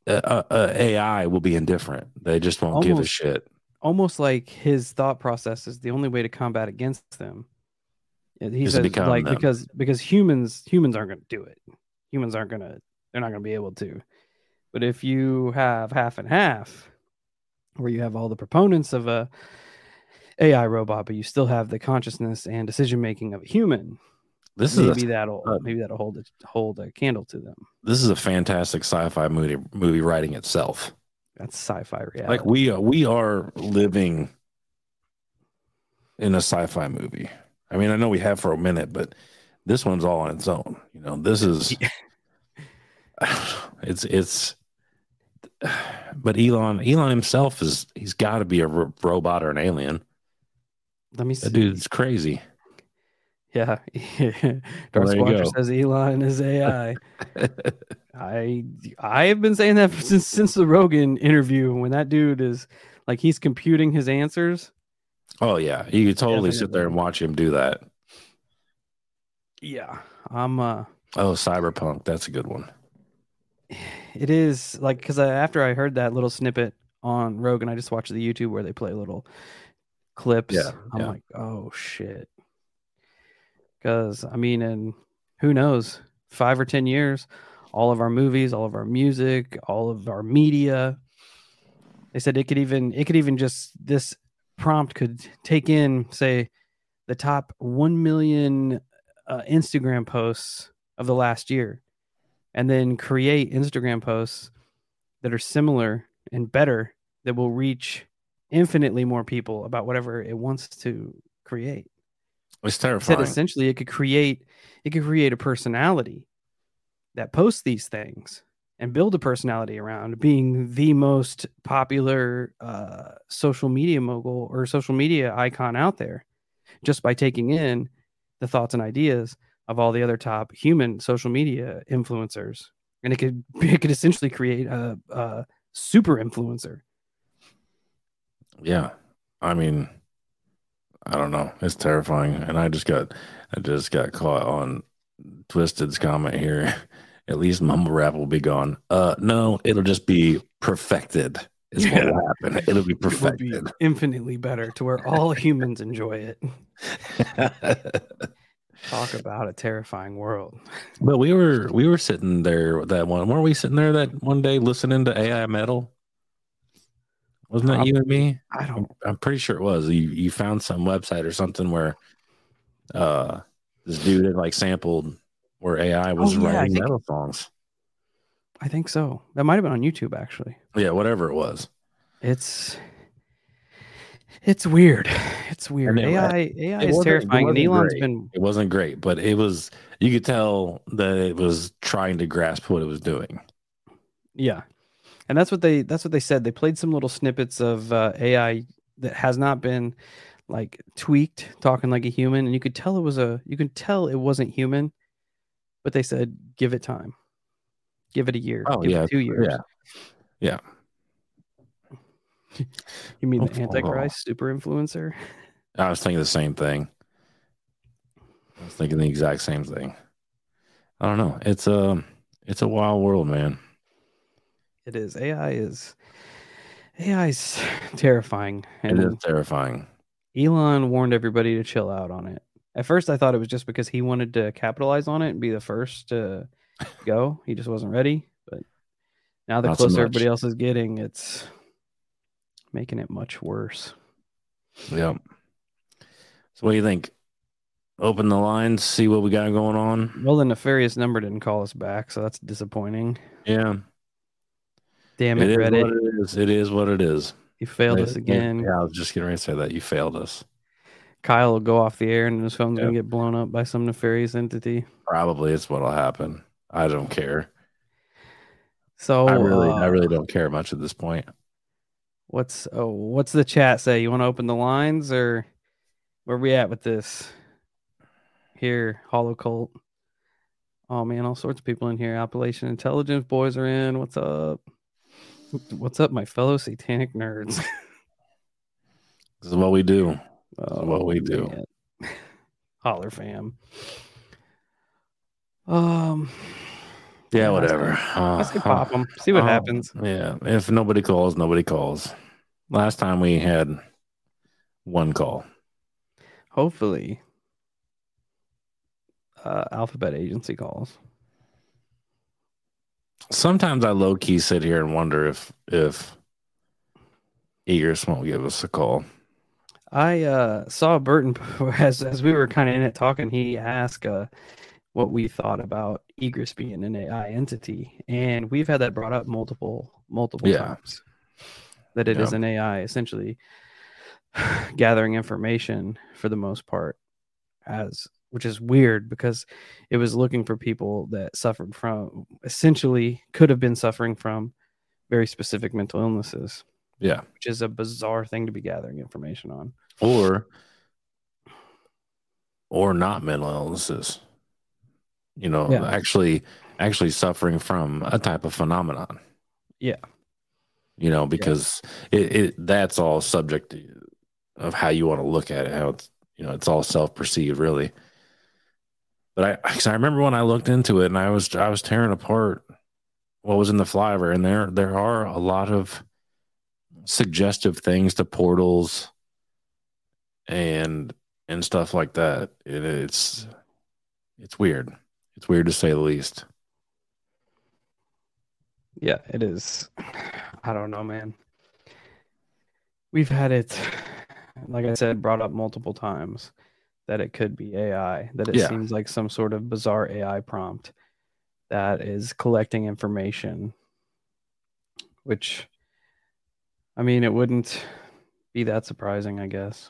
uh, uh, AI will be indifferent. They just won't almost, give a shit. Almost like his thought process is the only way to combat against them. He says like them. because because humans humans aren't going to do it humans aren't gonna they're not gonna be able to. But if you have half and half, where you have all the proponents of a AI robot, but you still have the consciousness and decision making of a human, this maybe is maybe that'll uh, maybe that'll hold a, hold a candle to them. This is a fantastic sci-fi movie movie writing itself. That's sci-fi reality. Like we are, we are living in a sci-fi movie. I mean, I know we have for a minute, but this one's all on its own. You know, this is [sighs] it's it's. But Elon, Elon himself is he's got to be a ro- robot or an alien. Let me see. That dude's crazy. Yeah, [laughs] Darth Watcher says Elon is AI. [laughs] I I have been saying that since since the Rogan interview when that dude is like he's computing his answers. Oh yeah, you could totally Definitely. sit there and watch him do that. Yeah, I'm. uh Oh, Cyberpunk. That's a good one. it is like because after I heard that little snippet on Rogan, I just watched the YouTube where they play little clips. Yeah, I'm yeah. like, oh shit. Because I mean, and who knows, five or ten years, all of our movies, all of our music, all of our media. They said it could even it could even just this prompt could take in say the top 1 million uh, Instagram posts of the last year and then create Instagram posts that are similar and better that will reach infinitely more people about whatever it wants to create. It's It said terrifying. essentially it could create it could create a personality that posts these things and build a personality around being the most popular uh, social media mogul or social media icon out there just by taking in the thoughts and ideas of all the other top human social media influencers and it could [laughs] it could essentially create a, a super influencer Yeah. I mean, I don't know. It's terrifying. And I just got I just got caught on Twisted's comment here. [laughs] At least mumble rap will be gone. Uh no, it'll just be perfected. Is what will happen. It'll be [laughs] it would be infinitely better to where all [laughs] humans enjoy it [laughs] talk about a terrifying world but we were we were sitting there that one weren't we sitting there that one day listening to AI metal? Wasn't that you and me? i don't I'm pretty sure it was. You you found some website or something where uh this dude had like sampled where AI was Oh, yeah, writing metal songs. I think so that might have been on youtube actually Yeah, whatever it was. it's it's weird it's weird it- ai ai it is wasn't- it terrifying and elon's great. been It wasn't great, but it was you could tell that it was trying to grasp what it was doing. Yeah, and that's what they that's what they said. They played some little snippets of uh, AI that has not been like tweaked, talking like a human, and you could tell it was a you could tell it wasn't human. But they said give it time, give it a year, Oh, give yeah, it two years. yeah. [laughs] You mean Oh, the Antichrist super influencer? I was thinking the same thing. I was thinking the exact same thing. I don't know. It's a it's a wild world, man. It is AI is AI is [laughs] terrifying, It and is terrifying. Elon warned everybody to chill out on it. At first, I thought it was just because he wanted to capitalize on it and be the first to go. He just wasn't ready. But now, the Not closer much. everybody else is getting, it's making it much worse. Yep. So what do you think? Open the lines, see what we got going on. Well, the nefarious number didn't call us back, so that's disappointing. Yeah. Damn It it, is Reddit. what it is. It is what it is. You failed It- us again. Yeah, I was just getting ready to say that. You failed us. Kyle will go off the air and his phone's Yeah. going to get blown up by some nefarious entity. Probably it's what'll happen. I don't care. So, I really I uh, really don't care much at this point. What's oh, what's the chat say? You want to open the lines or where we at with this? Here, Hollow Cult. Oh man, all sorts of people in here. Appalachian Intelligence boys are in. What's up? What's up, my fellow satanic nerds? This is what we do. [laughs] Oh, what we do. man. [laughs] Holler fam. Um Yeah, whatever. Uh, I say pop them. See what uh, happens. Yeah. If nobody calls, nobody calls. Last time we had one call. Hopefully, uh, Alphabet Agency calls. Sometimes I low key sit here and wonder if if Egress won't give us a call. I uh, saw Burton [laughs] as as we were kind of in it talking. He asked uh, what we thought about Egress being an AI entity, and we've had that brought up multiple multiple Yeah. times. That it is Yeah. an AI essentially [sighs] gathering information for the most part, as which is weird because it was looking for people that suffered from essentially could have been suffering from very specific mental illnesses, Yeah. which is a bizarre thing to be gathering information on. Or or not mental illnesses. You know, Yeah. actually actually suffering from a type of phenomenon. Yeah. You know, because it, it that's all subject of how you want to look at it, how it's you know, it's all self perceived really. But I 'cause I remember when I looked into it and I was I was tearing apart what was in the flyover, and there there are a lot of suggestive things to portals and and stuff like that. It, it's it's weird. It's weird to say the least. Yeah, it is. [sighs] I don't know, man. We've had it, like I said, brought up multiple times that it could be AI, that it Yeah. seems like some sort of bizarre AI prompt that is collecting information, which, I mean, it wouldn't be that surprising, I guess.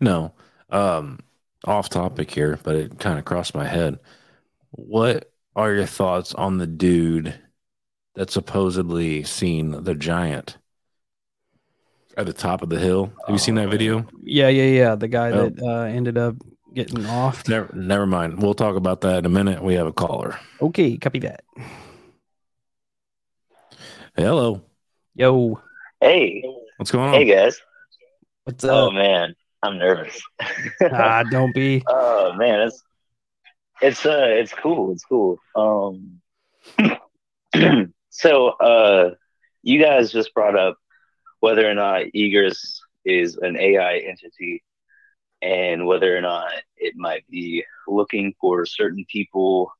No, um, off topic here, but it kind of crossed my head. What are your thoughts on the dude that supposedly seen the giant at the top of the hill? Have you seen that video? Yeah, yeah, yeah. The guy Oh. that uh, ended up getting off. Never, never mind. We'll talk about that in a minute. We have a caller. Okay, copy that. Hello, Yo, Hey, what's going on? hey guys. what's up? Oh up? man, I'm nervous. [laughs] ah, don't be. oh man, it's it's uh it's cool. It's cool. Um [clears throat] so uh you guys just brought up whether or not Egress is an AI entity and whether or not it might be looking for certain people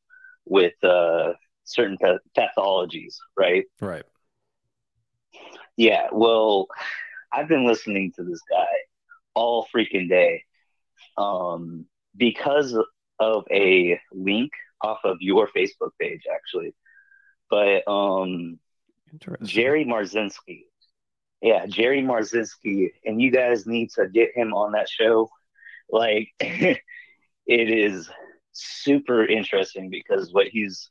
with uh certain pa- pathologies, right? Right. Yeah, well, I've been listening to this guy all freaking day um, because of a link off of your Facebook page, actually. But um, Jerry Marzinski, yeah, Jerry Marzinski, and you guys need to get him on that show. Like, [laughs] it is super interesting because what he's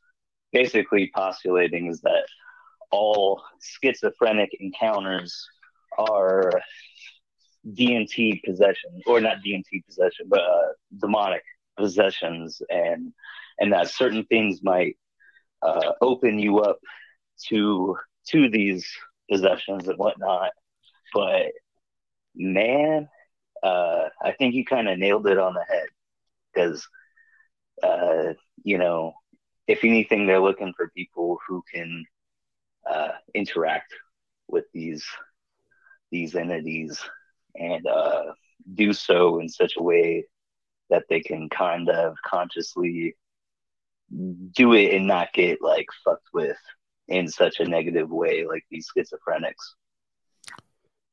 basically postulating is that all schizophrenic encounters are DMT possession, or not DMT possession, but uh, demonic possessions, and and that certain things might uh, open you up to to these possessions and whatnot. But man, uh, I think you kind of nailed it on the head because uh, you know, if anything, they're looking for people who can uh, interact with these these entities and uh, do so in such a way that they can kind of consciously do it and not get like fucked with in such a negative way like these schizophrenics.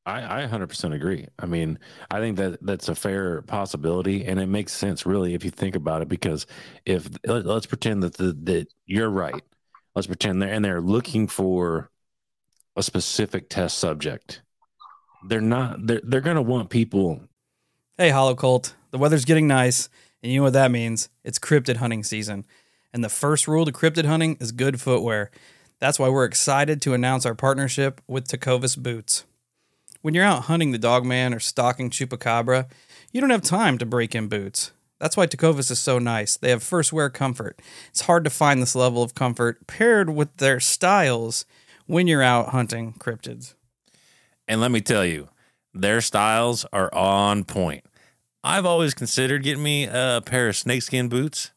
I, I 100% agree. I mean, I think that that's a fair possibility, and it makes sense, really, if you think about it. Because if let, us pretend that the that you're right, let's pretend they're and they're looking for a specific test subject. They're not. They're they're to want people. Hey, Hollow Cult. The weather's getting nice, and you know what that means? It's cryptid hunting season. And the first rule to cryptid hunting is good footwear. That's why we're excited to announce our partnership with Tecovas Boots. When you're out hunting the dogman or stalking chupacabra, you don't have time to break in boots. That's why Tecovas is so nice. They have first wear comfort. It's hard to find this level of comfort paired with their styles when you're out hunting cryptids. And let me tell you, their styles are on point. I've always considered getting me a pair of snakeskin boots,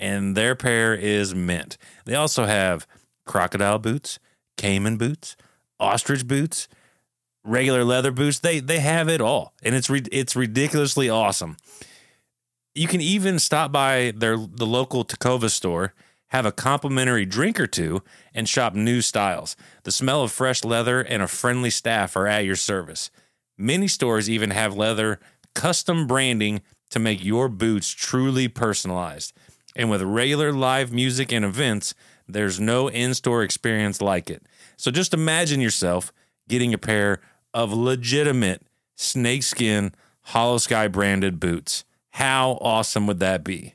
and their pair is mint. They also have crocodile boots, caiman boots, ostrich boots, regular leather boots. They they have it all, and it's it's ridiculously awesome. You can even stop by their the local Tecovas store, have a complimentary drink or two, and shop new styles. The smell of fresh leather and a friendly staff are at your service. Many stores even have leather custom branding to make your boots truly personalized. And with regular live music and events, there's no in store experience like it. So just imagine yourself getting a pair of legitimate snakeskin Holosky branded boots. How awesome would that be?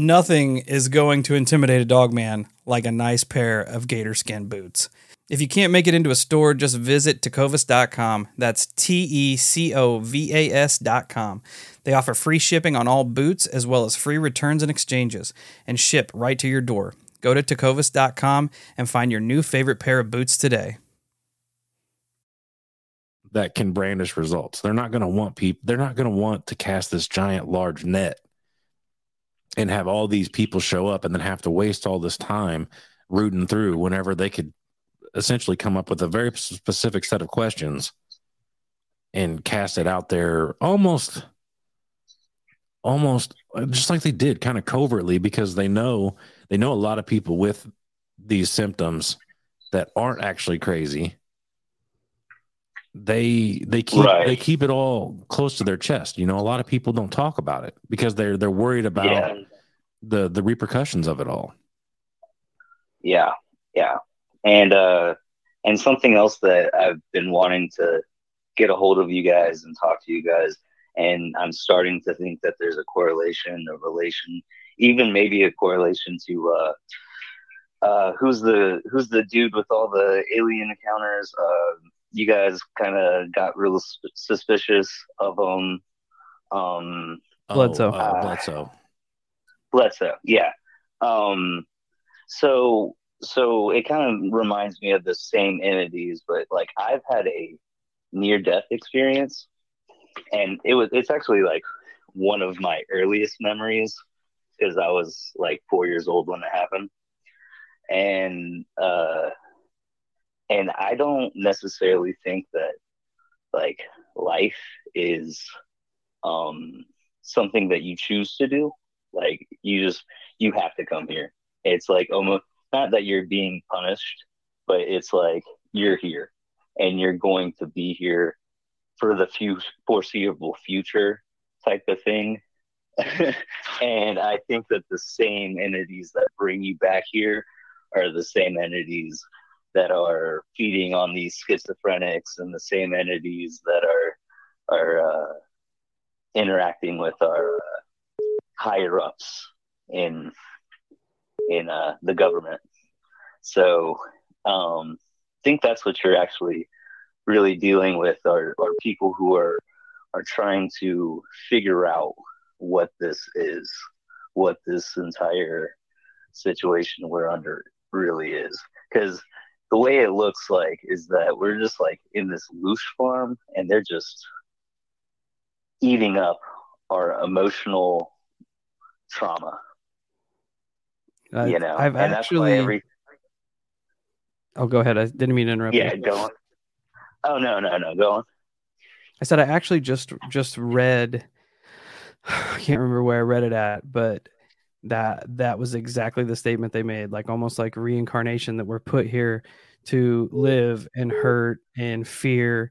Nothing is going to intimidate a dog man like a nice pair of gator skin boots. If you can't make it into a store, just visit tecovas.com. That's T E C O V A S.com. They offer free shipping on all boots as well as free returns and exchanges and ship right to your door. Go to tecovas.com and find your new favorite pair of boots today. that can brandish results. They're not going to want people. They're not going to want to cast this giant, large net and have all these people show up and then have to waste all this time rooting through whenever they could essentially come up with a very specific set of questions and cast it out there almost almost uh, just like they did kind of covertly because they know they know a lot of people with these symptoms that aren't actually crazy they they keep right. they keep it all close to their chest you know a lot of people don't talk about it because they're they're worried about yeah. the the repercussions of it all yeah yeah and uh and something else that i've been wanting to get a hold of you guys and talk to you guys and i'm starting to think that there's a correlation a relation even maybe a correlation to uh uh who's the who's the dude with all the alien encounters uh you guys kind of got real suspicious of him. Um, Bledsoe. Oh, uh, Bledsoe. Bledsoe. Yeah. Um, so so it kind of reminds me of the same entities, but like I've had a near death experience, and it was it's actually like one of my earliest memories because I was like four years old when it happened, and uh, and I don't necessarily think that like life is um something that you choose to do. Like you just you have to come here. It's like almost not that you're being punished, but it's like you're here and you're going to be here for the few foreseeable future type of thing. [laughs] and I think that the same entities that bring you back here are the same entities that are feeding on these schizophrenics and the same entities that are are uh, interacting with our uh, higher ups in in uh, the government. So um, I think that's what you're actually really dealing with are, are people who are are trying to figure out what this is, what this entire situation we're under really is. Because the way it looks like is that we're just like in this loose farm and they're just eating up our emotional trauma. Uh, you know, I've and actually. Every... Oh, go ahead. I didn't mean to interrupt. Yeah, you. go on. Oh no, no, no, go on. I said I actually just just read. [sighs] I can't remember where I read it at, but that that was exactly the statement they made like almost like reincarnation that we're put here to live and hurt and fear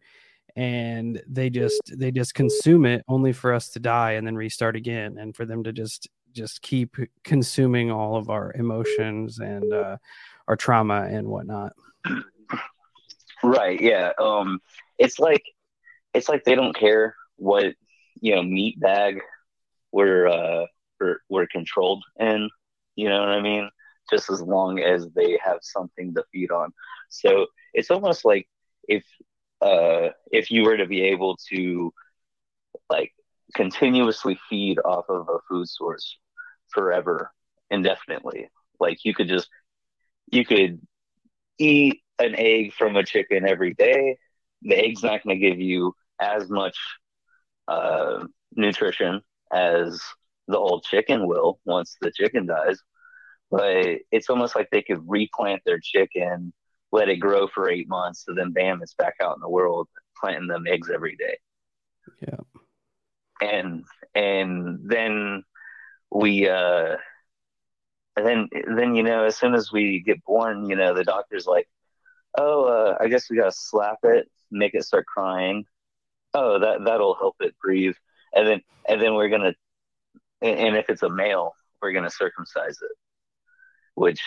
and they just they just consume it only for us to die and then restart again and for them to just just keep consuming all of our emotions and uh, our trauma and whatnot. Right yeah um it's like it's like they don't care what you know meat bag we're uh we're, we're controlled in. You know what I mean? Just as long as they have something to feed on. So it's almost like if uh, if you were to be able to like continuously feed off of a food source forever, indefinitely, like you could just you could eat an egg from a chicken every day. The egg's not going to give you as much uh, nutrition as the old chicken will once the chicken dies. But it's almost like they could replant their chicken, let it grow for eight months, so then bam, it's back out in the world, planting them eggs every day. Yeah. And and then we uh and then then you know, as soon as we get born, you know, the doctor's like, Oh, uh, I guess we gotta slap it, make it start crying. Oh, that that'll help it breathe. And then and then we're gonna and, and if it's a male, we're going to circumcise it, which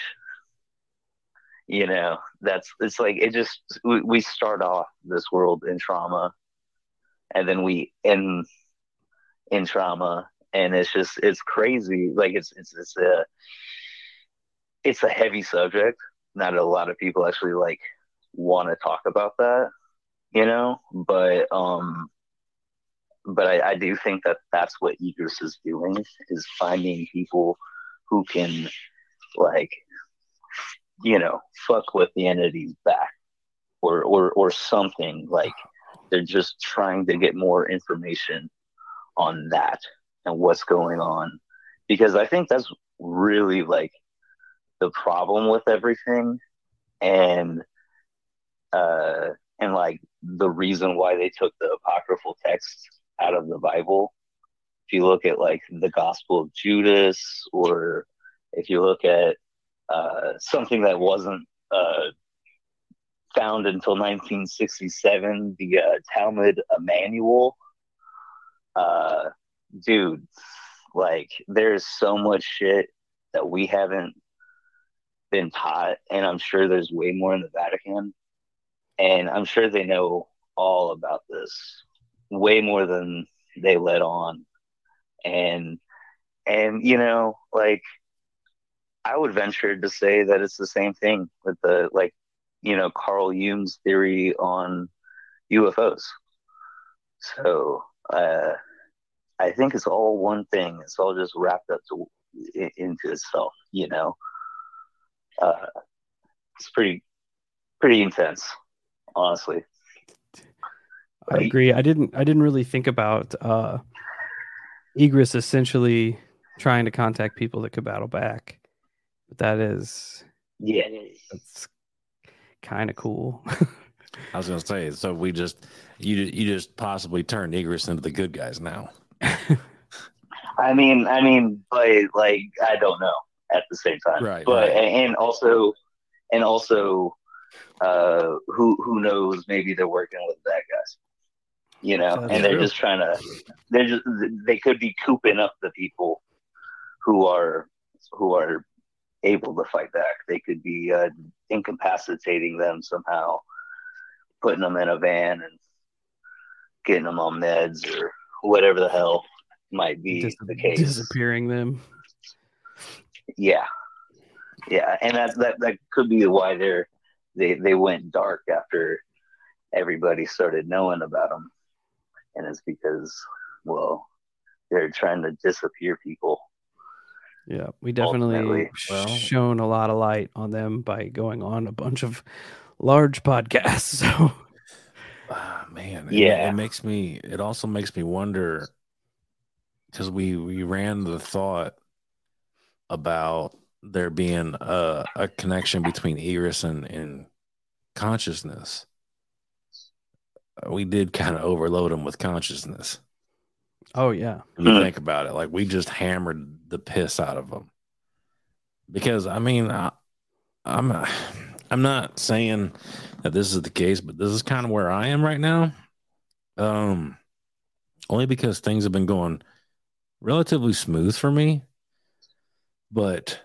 you know that's it's like it just we, we start off this world in trauma. And then we end in trauma. And it's just it's crazy. Like it's it's it's a it's a heavy subject. Not a lot of people actually like want to talk about that you know? But um but I, I do think that that's what Idris is doing is finding people who can like you know fuck with the entities back or or or something. Like they're just trying to get more information on that and what's going on. Because I think that's really like the problem with everything and uh and like the reason why they took the apocryphal texts out of the Bible. If you look at like the Gospel of Judas, or if you look at uh, something that wasn't uh, found until 1967, the uh, Talmud Emmanuel, uh, dude, like there's so much shit that we haven't been taught, and I'm sure there's way more in the Vatican, and I'm sure they know all about this way more than they let on, and and you know like I would venture to say that it's the same thing with the like you know Carl Jung's theory on UFOs. So uh, I think it's all one thing. It's all just wrapped up to, into itself. You know, uh, it's pretty pretty intense, honestly. I agree. I didn't. I didn't really think about uh, Egress essentially trying to contact people that could battle back. But that is, yeah, that's kind of cool. I was gonna say, so we just you you just possibly turned Egress into the good guys now. [laughs] I mean, I mean, but like I don't know at the same time, right? But right. and also, and also, uh, who who knows? Maybe they're working with bad guys, you know, That's and they're true. just trying to. They're just they could be cooping up the people who are who are able to fight back. They could be uh, incapacitating them somehow, putting them in a van and getting them on meds or whatever the hell might be Dis- the case. disappearing them. Yeah, yeah, and that that that could be why they're they they went dark after everybody started knowing about them, and it's because well they're trying to disappear people. Yeah, we definitely Ultimately, well- shown a lot of light on them by going on a bunch of large podcasts. [laughs] So Ah, man, Yeah. it, makes me. It also makes me wonder because we we ran the thought about there being a, a connection between Eris and, and consciousness. We did kind of overload them with consciousness. oh yeah. When you Hmm. think about it, like we just hammered the piss out of them. Because I mean, I, I'm I'm not saying that this is the case, but this is kind of where I am right now. Um, only because things have been going relatively smooth for me, but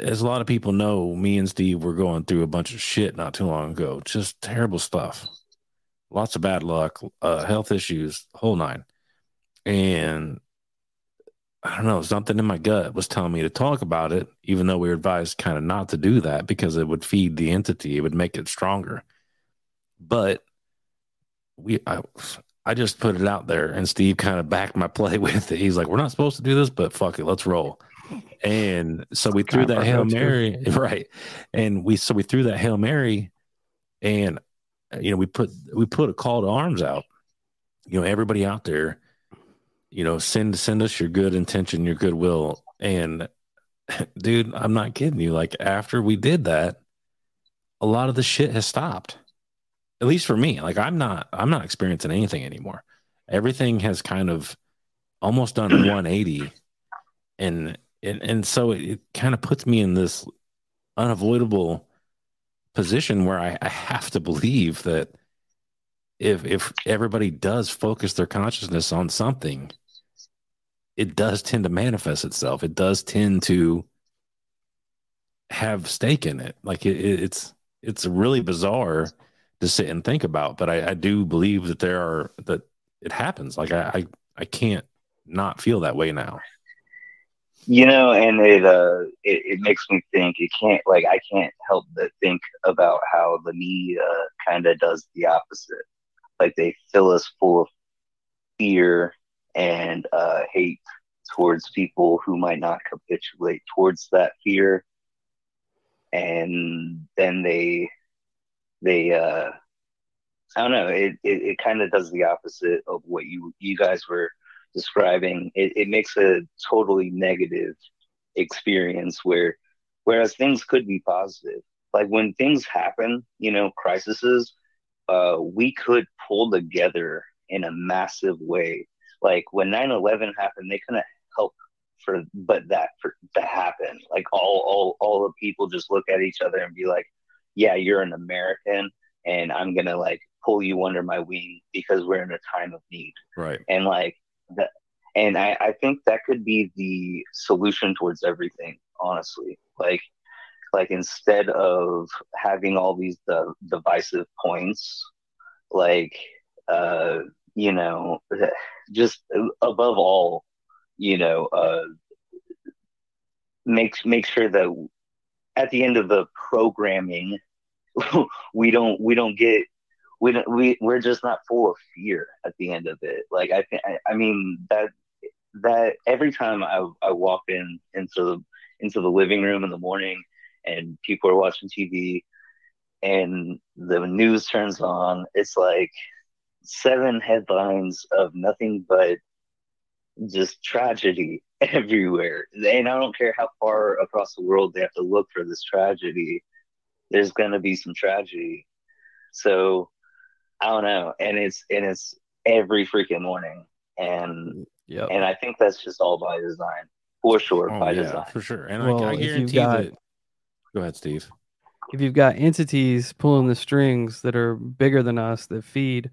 as a lot of people know, me and Steve were going through a bunch of shit not too long ago. Just terrible stuff. Lots of bad luck, uh, health issues, whole nine. And I don't know, something in my gut was telling me to talk about it, even though we were advised kind of not to do that because it would feed the entity, it would make it stronger. But we, I, I just put it out there, and Steve kind of backed my play [laughs] with it. He's like, "We're not supposed to do this, but fuck it, let's roll." And so we threw that hail mary, [laughs] right? And we so we threw that hail mary, and Uh, you know we put we put a call to arms out. You know, everybody out there, you know, send send us your good intention, your goodwill, and [laughs] dude, I'm not kidding you. Like after we did that, a lot of the shit has stopped. At least for me. Like I'm not I'm not experiencing anything anymore. Everything has kind of almost done [clears throat] 180. And and and so it, it kind of puts me in this unavoidable position where I, I have to believe that if if everybody does focus their consciousness on something, it does tend to manifest itself. It does tend to have stake in it. Like it, it- it's it's really bizarre to sit and think about, but I, I do believe that there are that it happens. Like I, I I can't not feel that way now. You know, and it uh it, it makes me think it can't like I can't help but think about how the media kind of does the opposite. Like they fill us full of fear and uh, hate towards people who might not capitulate towards that fear, and then they they uh I don't know it it, it kind of does the opposite of what you you guys were describing. It, it makes a totally negative experience where whereas things could be positive. Like when things happen you know crises uh we could pull together in a massive way. Like when 9-11 happened they couldn't help for but that for to happen like all all all the people just look at each other and be like yeah you're an american and i'm gonna like pull you under my wing because we're in a time of need. Right. And like that and I, I think that could be the solution towards everything honestly. Like like instead of having all these the divisive points like uh you know [laughs] just above all you know uh make make sure that at the end of the programming [laughs] we don't we don't get we don't we we're just not full of fear at the end of it. Like i think I, mean that that every time i i walk in into the into the living room in the morning and people are watching tv and the news turns on it's like seven headlines of nothing but just tragedy [laughs] everywhere. And i don't care how far across the world they have to look for this tragedy there's going to be some tragedy. So I don't know, and it's and it's every freaking morning, and yeah, and I think that's just all by design, for sure, oh, by yeah, design. for sure. And Well, I, I guarantee got- that go ahead steve. If you've got entities pulling the strings that are bigger than us that feed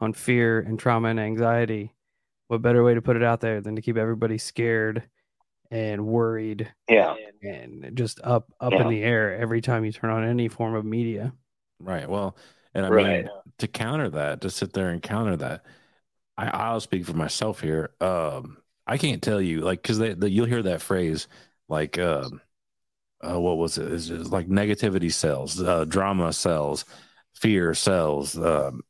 on fear and trauma and anxiety, what better way to put it out there than to keep everybody scared and worried Yeah, and just up up in the air every time you turn on any form of media. Right. Well, and I Right. mean to counter that, to sit there and counter that, I, I'll speak for myself here. Um, I can't tell you like because they, the, you'll hear that phrase like um, uh, what was it? It's just like negativity sells, uh, drama sells, fear sells, um,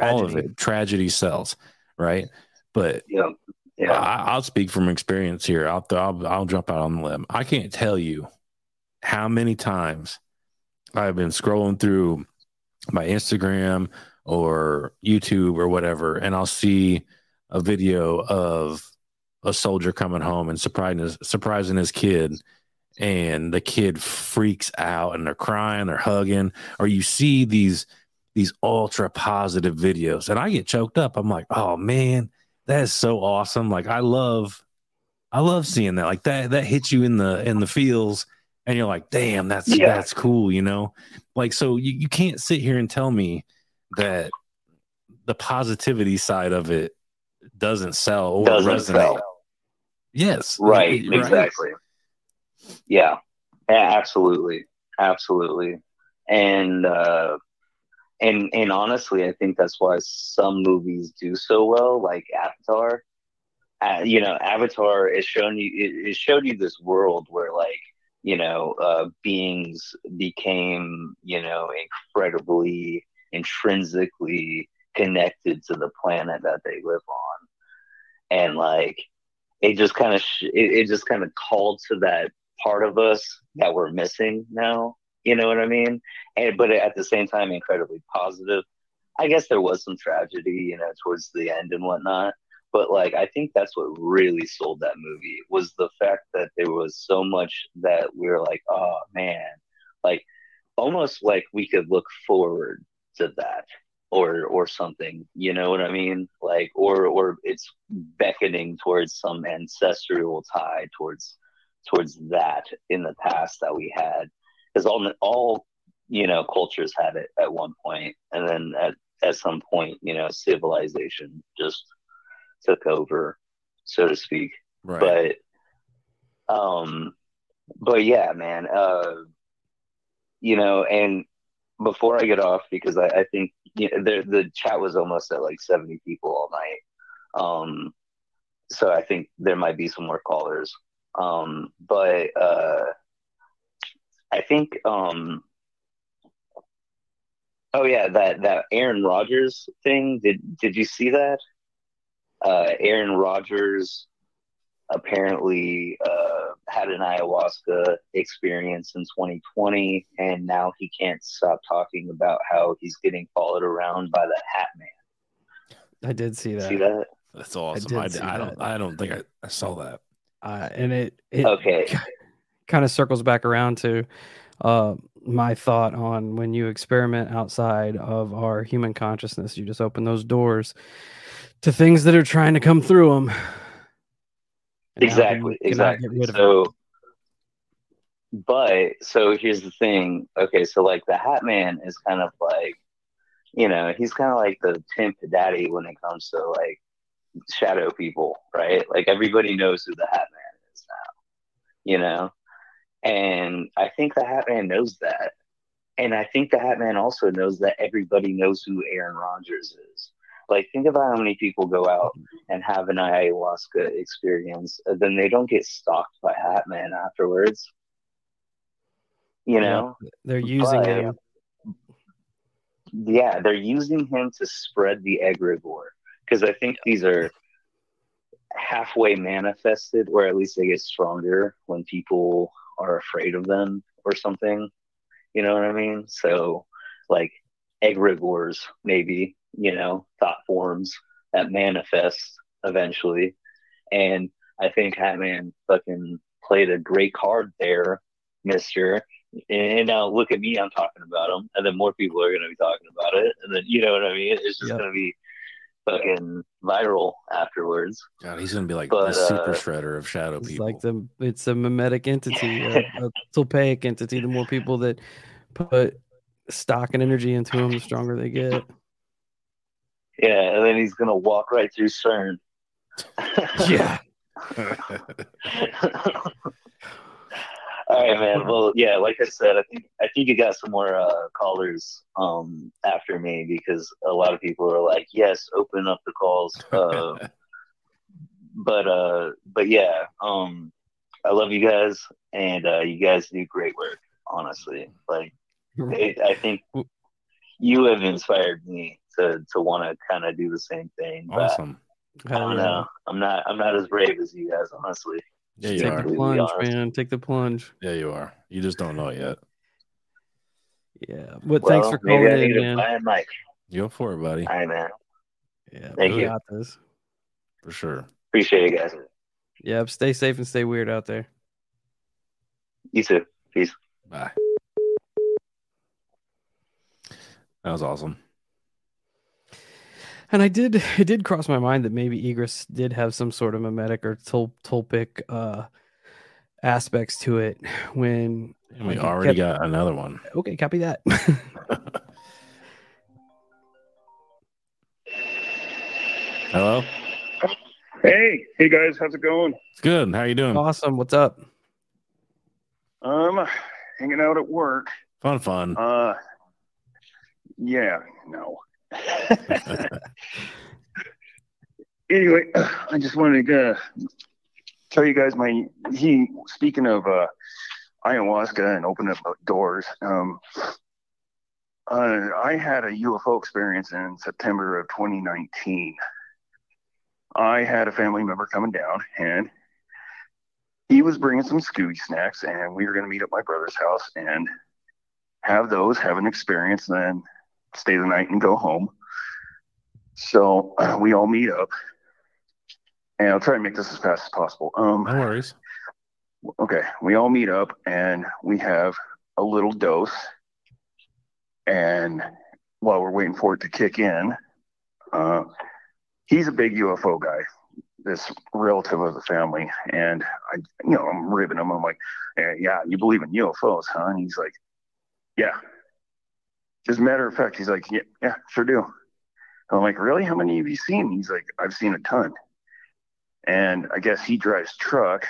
all of Tragedy. it, tragedy sells, right? But yeah, yeah, I, I'll speak from experience here. I'll, I'll I'll jump out on the limb. I can't tell you how many times I've been scrolling through my Instagram or YouTube or whatever, and I'll see a video of a soldier coming home and surprising his, surprising his kid, and the kid freaks out and they're crying, they're hugging, or you see these these ultra positive videos, and I get choked up. I'm like, oh man, that is so awesome. Like I love I love seeing that. Like that that hits you in the in the feels and you're like, damn, that's Yeah. that's cool, you know? Like so you, you can't sit here and tell me that the positivity side of it doesn't sell or doesn't resonate. sell. Yes. Right, Right. exactly. Yeah, yeah, absolutely, absolutely, and uh, and and honestly, I think that's why some movies do so well, like Avatar. Uh, you know, Avatar is shown you it, it showed you this world where like you know uh, beings became you know incredibly intrinsically connected to the planet that they live on, and like it just kind of sh- it, it just kind of called to that part of us that we're missing now. You know what I mean? And but at the same time, incredibly positive. I guess there was some tragedy, you know, towards the end and whatnot. But like, I think that's what really sold that movie was the fact that there was so much that we were like, oh man, like almost like we could look forward to that or or something you know what i mean? Like or or it's beckoning towards some ancestral tie towards towards that in the past that we had. Because all all you know cultures had it at one point and then at at some point you know civilization just took over so to speak. Right. but um but yeah man uh you know and before i get off because i, I think you know, the the chat was almost at like 70 people all night um so i think there might be some more callers. Um but uh i think um oh yeah that that aaron rodgers thing did did you see that uh aaron rodgers apparently uh, had an ayahuasca experience in 2020, and now he can't stop talking about how he's getting followed around by the Hat Man. I did see that. See that? That's awesome. did I, see I, don't that. I don't think I, I saw that. Uh, and it, it Okay. [laughs] kind of circles back around to uh, my thought on when you experiment outside of our human consciousness, you just open those doors to things that are trying to come through them. exactly, exactly. So, but so here's the thing. Okay, so like the Hat Man is kind of like, you know, he's kind of like the pimp daddy when it comes to like shadow people, right? Like everybody knows who the Hat Man is now, you know? And I think the Hat Man knows that. And I think the Hat Man also knows that everybody knows who Aaron Rodgers is. Like, think about how many people go out and have an ayahuasca experience, and then they don't get stalked by Hat Man afterwards. You know, yeah, they're using but, him. Yeah, they're using him to spread the egregore because I think these are halfway manifested, or at least they get stronger when people are afraid of them or something. You know what I mean? So, like egregores, maybe, you know, thought forms that manifest eventually. And I think Hatman fucking played a great card there, mister. And now look at me, I'm talking about him. And then more people are going to be talking about it. And then, you know what I mean? It's just yep. going to be fucking viral afterwards. God, he's gonna be like but, the super uh, shredder of shadow People. it's people. Like the it's a mimetic entity, a, [laughs] a tulpaic entity. The more people that put stock and energy into him, the stronger they get. Yeah, and then he's gonna walk right through CERN. yeah. [laughs] [laughs] All right, man. Well, yeah, like I said, I think I think you got some more uh, callers um, after me because a lot of people are like, "Yes, open up the calls." [laughs] Uh, but uh, but yeah, um, I love you guys, and uh, you guys do great work. Honestly, like it, I think you have inspired me to to want to kind of do the same thing. Awesome. I don't know. I'm not. I'm not as brave as you guys, honestly. Yeah, you Take are. the plunge, man. Take the plunge. Yeah, you are. You just don't know it yet. Yeah. But well, thanks for calling in, man. Mike. Go for it, buddy. All right, man. Yeah. Thank you. Got this. For sure. Appreciate it, guys. Yep. Stay safe and stay weird out there. You too. Peace. Bye. That was awesome. And I did, [laughs] it did cross my mind that maybe Egress did have some sort of mimetic or tul- tulpic uh, aspects to it [sighs] when and we already kept... got another one. [laughs] Okay, copy that. [laughs] Hello. Hey, hey guys, how's it going? It's good. How are you doing? Awesome. What's up? Um, hanging out at work. Fun, fun. Uh, yeah, no. [laughs] anyway, I just wanted to uh, tell you guys my he speaking of uh, ayahuasca and opening up doors. Um, uh, I had a UFO experience in September of 2019. I had a family member coming down and he was bringing some Scooby snacks and we were going to meet at my brother's house and have those, have an experience, then stay the night and go home. So uh, [clears throat] we all meet up, and I'll try to make this as fast as possible. Um, no worries. Okay, we all meet up and we have a little dose, and while we're waiting for it to kick in, uh, he's a big UFO guy. This relative of the family, and I, you know, I'm ribbing him. I'm like, "Yeah, you believe in UFOs, huh?" And he's like, "Yeah." As a matter of fact, he's like, "Yeah, yeah, sure do." I'm like, really? How many have you seen? He's like, I've seen a ton. And I guess he drives truck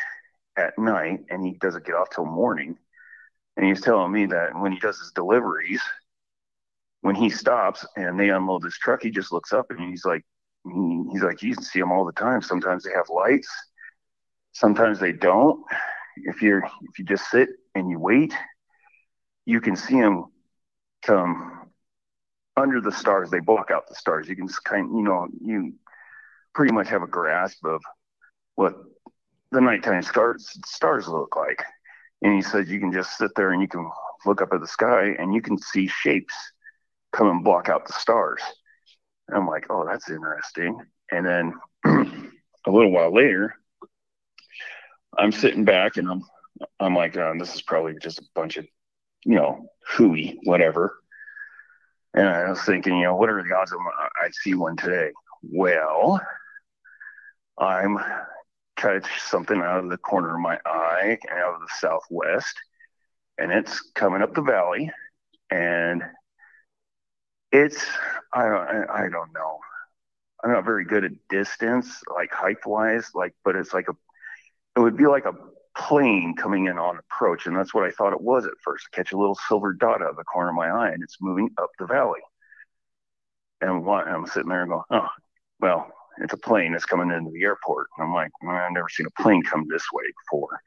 at night and he doesn't get off till morning. And he's telling me that when he does his deliveries, when he stops and they unload his truck, he just looks up and he's like, he's like, you can see them all the time. Sometimes they have lights, sometimes they don't. If you're if you just sit and you wait, you can see them come under the stars, they block out the stars. You can just kind you know, you pretty much have a grasp of what the nighttime stars stars look like. And he says you can just sit there and you can look up at the sky and you can see shapes come and block out the stars. And I'm like, oh, that's interesting. And then [clears throat] a little while later, I'm sitting back and I'm I'm like, um, this is probably just a bunch of, you know, hooey, whatever. And I was thinking, you know, what are the odds of I'd see one today? Well, I'm catch something out of the corner of my eye, out of the southwest, and it's coming up the valley, and it's I don't I don't know. I'm not very good at distance, like height wise, like, but it's like a, it would be like a plane coming in on approach. And that's what I thought it was at first. I catch a little silver dot out of the corner of my eye and it's moving up the valley. And I'm sitting there and going, oh, well, it's a plane that's coming into the airport. And I'm like, well, I've never seen a plane come this way before.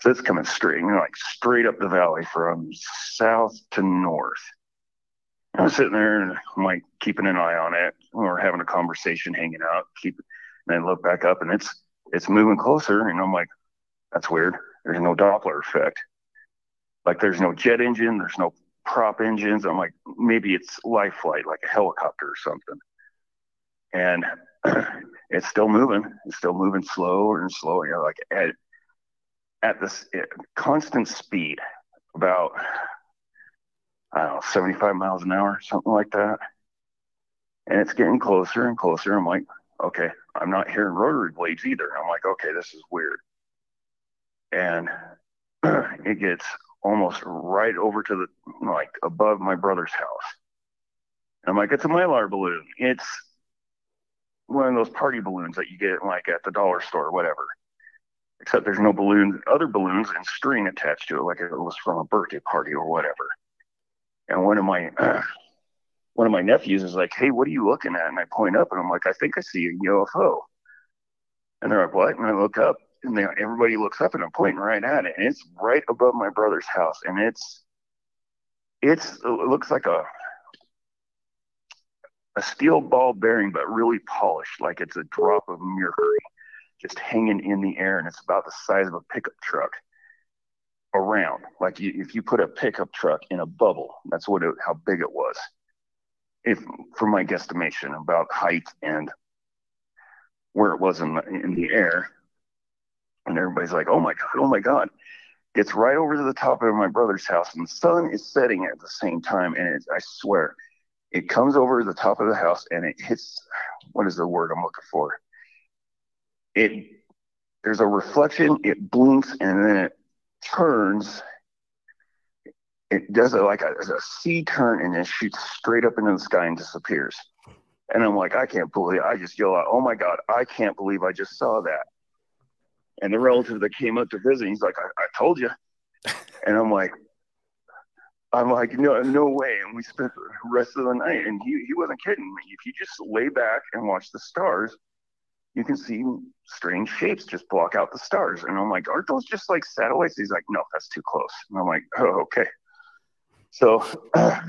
So it's coming straight, you know, like straight up the valley from south to north. I'm sitting there and I'm like keeping an eye on it. We're having a conversation, hanging out, keep and I look back up and it's it's moving closer and I'm like, that's weird. There's no Doppler effect. Like there's no jet engine, there's no prop engines. I'm like, maybe it's life flight, like a helicopter or something. And [clears throat] it's still moving. It's still moving slower and slower. You know, like at at this constant speed, about I don't know, 75 miles an hour, something like that. And it's getting closer and closer. I'm like, okay, I'm not hearing rotary blades either. I'm like, okay, this is weird. And [clears throat] it gets almost right over to the, like, above my brother's house. And I'm like, it's a mylar balloon. It's one of those party balloons that you get, like, at the dollar store or whatever. Except there's no balloons, other balloons and string attached to it, like it was from a birthday party or whatever. And one of my uh, [clears throat] one of my nephews is like, "Hey, what are you looking at?" And I point up, and I'm like, "I think I see a UFO." And they're like, "What?" And I look up, and they, everybody looks up, and I'm pointing right at it, and it's right above my brother's house, and it's it's it looks like a a steel ball bearing, but really polished, like it's a drop of mercury just hanging in the air, and it's about the size of a pickup truck around. Like you, if you put a pickup truck in a bubble, that's what it, how big it was. If, from my guesstimation, about height and where it was in the, in the air, and everybody's like, "Oh my god! Oh my god!" It's right over to the top of my brother's house, and the sun is setting at the same time. And it, I swear, it comes over the top of the house, and it hits. What is the word I'm looking for? It there's a reflection. It blinks, and then it turns, it does a, like a, a C turn and then shoots straight up into the sky and disappears. And I'm like, I can't believe I just yell out, Oh my God, I can't believe I just saw that. And the relative that came up to visit, he's like, I, I told you. And I'm like, I'm like, no, no way. And we spent the rest of the night, and he, he wasn't kidding me. If you just lay back and watch the stars, you can see strange shapes just block out the stars. And I'm like, aren't those just like satellites? He's like, no, that's too close. And I'm like, oh, okay. So [clears throat] a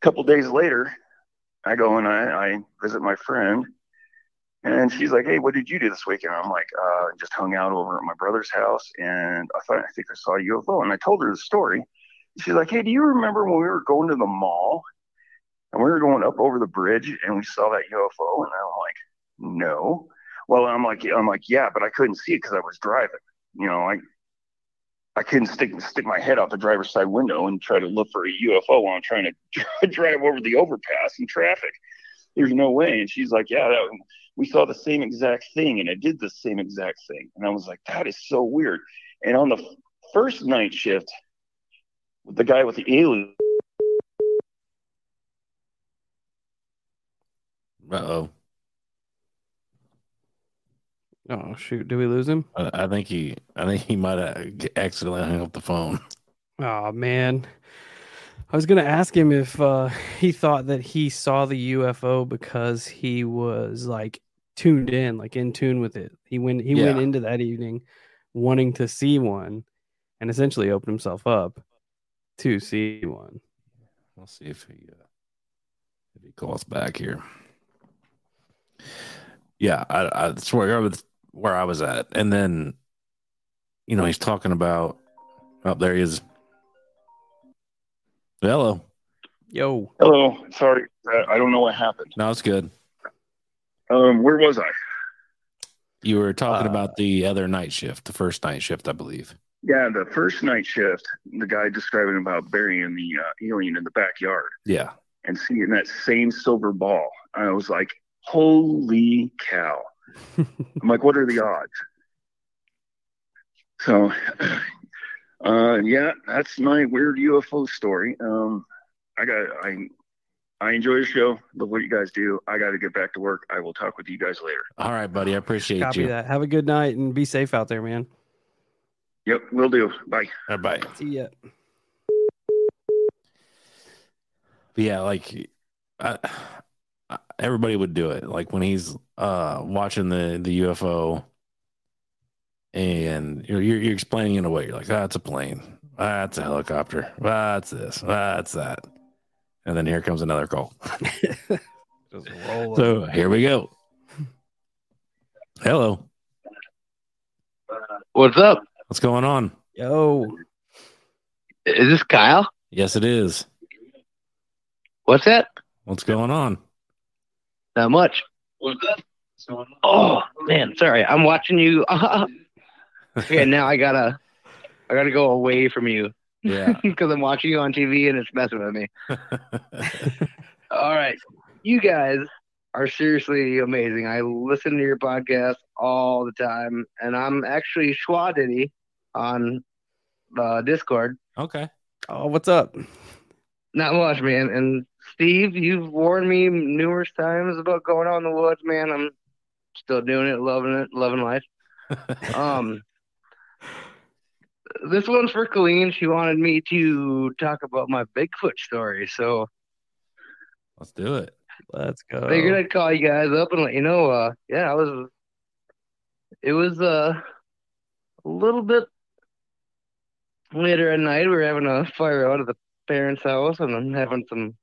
couple days later, I go and I, I, visit my friend, and she's like, hey, what did you do this weekend? I'm like, uh, just hung out over at my brother's house, and I thought I think I saw a UFO. And I told her the story. She's like, hey, do you remember when we were going to the mall? And we were going up over the bridge and we saw that UFO. And I'm like, no. Well, I'm like, I'm like, yeah, but I couldn't see it because I was driving. You know, I I couldn't stick stick my head out the driver's side window and try to look for a UFO while I'm trying to [laughs] drive over the overpass in traffic. There's no way. And she's like, yeah, that, we saw the same exact thing, and it did the same exact thing. And I was like, that is so weird. And on the first night shift, the guy with the alien. Uh oh. Oh shoot! Do we lose him? I, I think he. I think he might have accidentally hung up the phone. Oh man, I was gonna ask him if uh, he thought that he saw the UFO because he was like tuned in, like in tune with it. He went. He yeah. went into that evening wanting to see one, and essentially opened himself up to see one. We'll see if he uh, if he calls back here. Yeah, I, I swear where I was at. And then, you know, he's talking about, oh, there he is. Hello. Yo. Hello. Sorry. I don't know what happened. No, it's good. Um, where was I? You were talking uh, about the other night shift, the first night shift, I believe. Yeah, the first night shift, the guy describing about burying the uh, alien in the backyard Yeah. and seeing that same silver ball. I was like, holy cow. [laughs] I'm like, what are the odds? So, uh, yeah, that's my weird UFO story. Um, I got, I, I enjoy your show. Love what you guys do. I got to get back to work. I will talk with you guys later. All right, buddy. I appreciate Copy you. that. Have a good night and be safe out there, man. Yep, will do. Bye. All right, bye. See ya. But yeah, like I, I- everybody would do it. Like when he's uh watching the the UFO, and you're you're, you're explaining it away. You're like, "That's a plane. That's a helicopter. That's this. That's that." And then here comes another call. [laughs] Just roll So here we go. Hello, What's up? what's going on? Yo, Is this Kyle? Yes, it is. What's that? What's going on? Not much. What's up? What's going on? Oh man, sorry. I'm watching you. [laughs] okay, now I gotta, I gotta go away from you Yeah. [laughs] because I'm watching you on TV and it's messing with me. [laughs] All right, you guys are seriously amazing. I listen to your podcast all the time, and I'm actually Schwadity on uh, Discord. okay. oh, what's up? Not much, man. And Steve, you've warned me numerous times about going out in the woods, man. I'm still doing it, loving it, loving life. [laughs] Um, this one's for Colleen. She wanted me to talk about my Bigfoot story, so Let's do it. Let's go. I figured I'd call you guys up and let you know. Uh, yeah, I was. It was uh, a little bit later at night. We were having a fire out at the parents' house, and I'm having some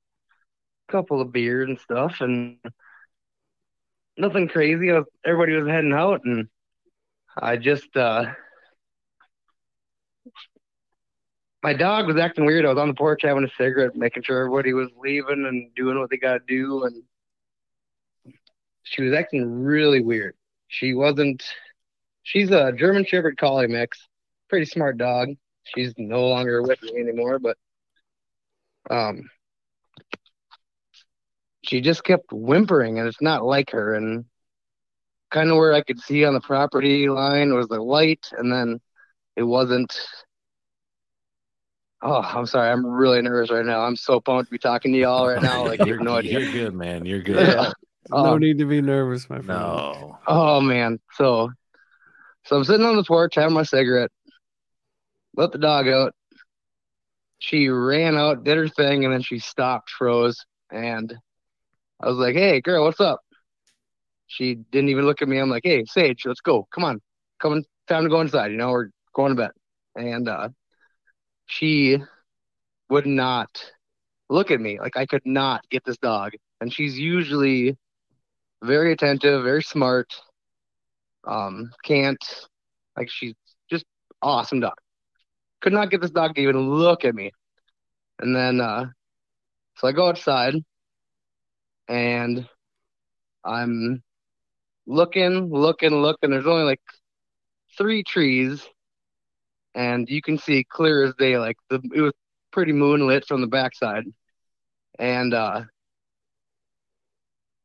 couple of beers and stuff, and nothing crazy. I was, everybody was heading out, and I just uh, my dog was acting weird. I was on the porch having a cigarette, making sure everybody was leaving and doing what they got to do, and she was acting really weird. She wasn't. She's a German Shepherd Collie mix, pretty smart dog. She's no longer with me anymore, but um, she just kept whimpering, and it's not like her. And kind of where I could see on the property line was the light, and then it wasn't. Oh, I'm sorry. I'm really nervous right now. I'm so pumped to be talking to y'all right now. [laughs] Like you you're, have no idea. you're good, man. You're [laughs] good. Yeah. no Um, need to be nervous, my friend. No. Oh man. So so I'm sitting on the porch having my cigarette. Let the dog out. She ran out, did her thing, and then she stopped, froze, and I was like, Hey girl, what's up? She didn't even look at me. I'm like, Hey, Sage, let's go. Come on. Come on, time to go inside, you know, we're going to bed. And uh she would not look at me. Like I could not get this dog. And she's usually very attentive, very smart. Um, can't like she's just awesome dog. Could not get this dog to even look at me. And then uh so I go outside and I'm looking, looking, looking. There's only like three trees and you can see clear as day, like the it was pretty moonlit from the backside. And uh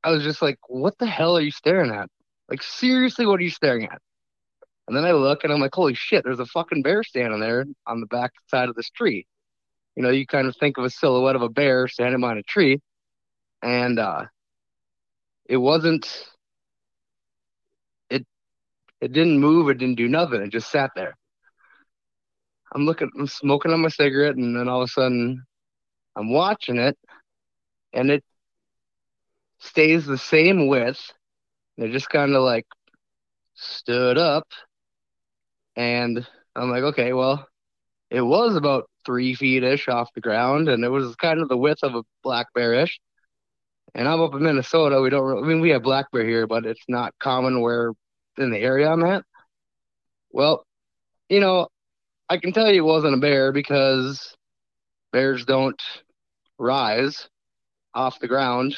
I was just like, what the hell are you staring at? Like, seriously, what are you staring at? And then I look and I'm like, holy shit, there's a fucking bear standing there on the back side of this tree. You know, you kind of think of a silhouette of a bear standing behind a tree. And uh it wasn't it it didn't move, it didn't do nothing, it just sat there. I'm looking I'm smoking on my cigarette and then all of a sudden I'm watching it and it stays the same width. They just kind of like stood up, and I'm like, okay, well, it was about three feet ish off the ground, and it was kind of the width of a black bearish. And I'm up in Minnesota. We don't. Really, I mean, we have black bear here, but it's not common where in the area I'm at. Well, you know, I can tell you it wasn't a bear because bears don't rise off the ground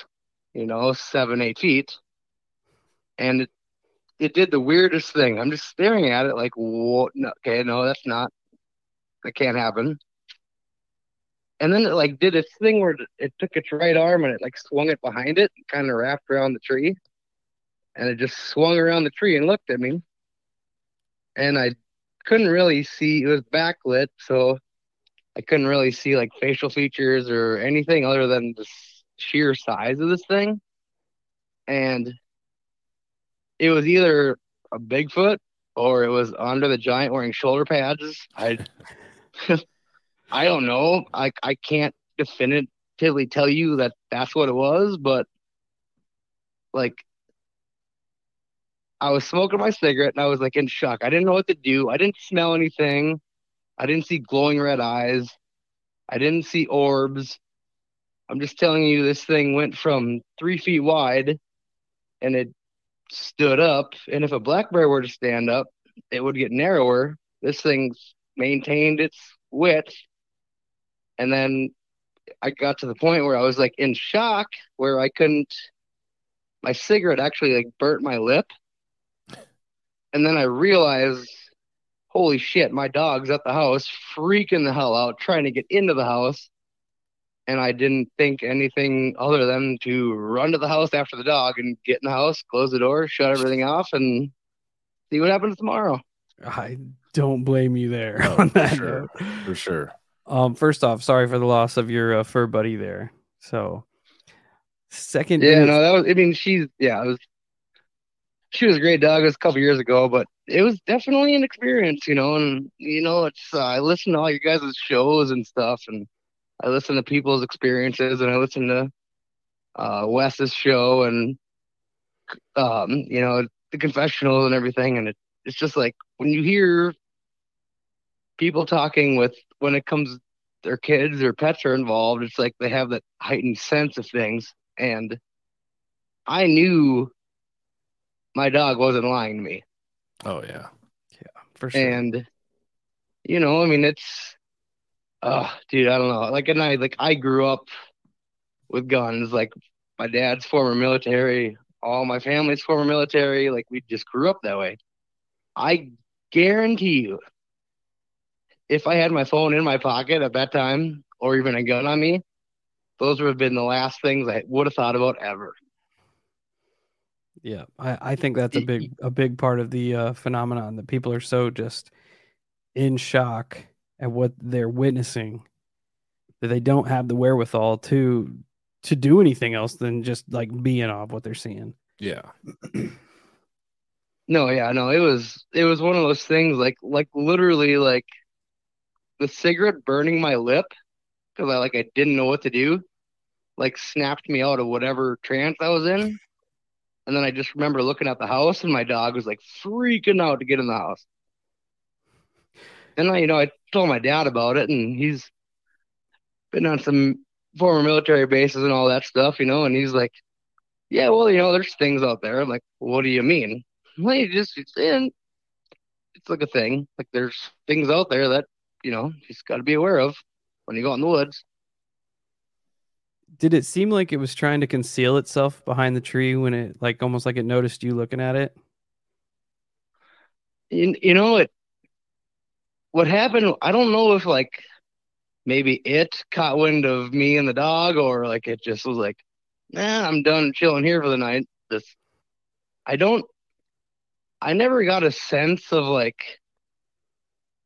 you know, seven, eight feet. And it, it did the weirdest thing. I'm just staring at it like, what? No, okay, no, that's not. that can't happen. And then it like did its thing where it took its right arm and it like swung it behind it, kind of wrapped around the tree, and it just swung around the tree and looked at me. And I couldn't really see; it was backlit, so I couldn't really see like facial features or anything other than the sheer size of this thing. And it was either a Bigfoot or it was Andre the Giant wearing shoulder pads. I [laughs] I don't know. I I can't definitively tell you that that's what it was, but like I was smoking my cigarette and I was like in shock. I didn't know what to do. I didn't smell anything. I didn't see glowing red eyes. I didn't see orbs. I'm just telling you, this thing went from three feet wide and it stood up. And if a black bear were to stand up, it would get narrower. This thing maintained its width. And then I got to the point where I was like in shock, where I couldn't, my cigarette actually like burnt my lip. And then I realized holy shit, my dog's at the house, freaking the hell out, trying to get into the house. And I didn't think anything other than to run to the house after the dog and get in the house, close the door, shut everything off, and see what happens tomorrow. I don't blame you there Oh, on for that. sure. note. For sure. Um, first off, sorry for the loss of your uh, fur buddy there. So, second, Yeah, news- no, that was. I mean, she's yeah, it was. She was a great dog. It was a couple years ago, but it was definitely an experience, you know. And you know, it's uh, I listen to all your guys' shows and stuff, and I listen to people's experiences, and I listen to uh, Wes's show, and um, you know, the confessional and everything, and it, it's just like when you hear people talking with when it comes their kids or pets are involved, it's like they have that heightened sense of things, and I knew my dog wasn't lying to me. Oh yeah. Yeah, for sure. And you know, I mean it's oh dude, I don't know. Like and I like I grew up with guns. Like my dad's former military, all my family's former military, like we just grew up that way. I guarantee you if I had my phone in my pocket at that time or even a gun on me, those would have been the last things I would have thought about ever. Yeah, I, I think that's a Y- big a big part of the uh, phenomenon that people are so just in shock at what they're witnessing that they don't have the wherewithal to to do anything else than just like being in awe of what they're seeing. Yeah. [clears throat] No, yeah, no, it was it was one of those things like like literally like the cigarette burning my lip because I like I didn't know what to do, like snapped me out of whatever trance I was in. And then I just remember looking at the house and my dog was like freaking out to get in the house. And I, you know, I told my dad about it and he's been on some former military bases and all that stuff, you know, and he's like, Yeah, well, you know, there's things out there. I'm like, What do you mean? [laughs] Well, you just it's in it's like a thing. Like there's things out there that, you know, you just gotta be aware of when you go in the woods. Did it seem like it was trying to conceal itself behind the tree when it like almost like it noticed you looking at it? You, you know it what happened I don't know if like maybe it caught wind of me and the dog or like it just was like, nah, I'm done chilling here for the night. This I don't I never got a sense of like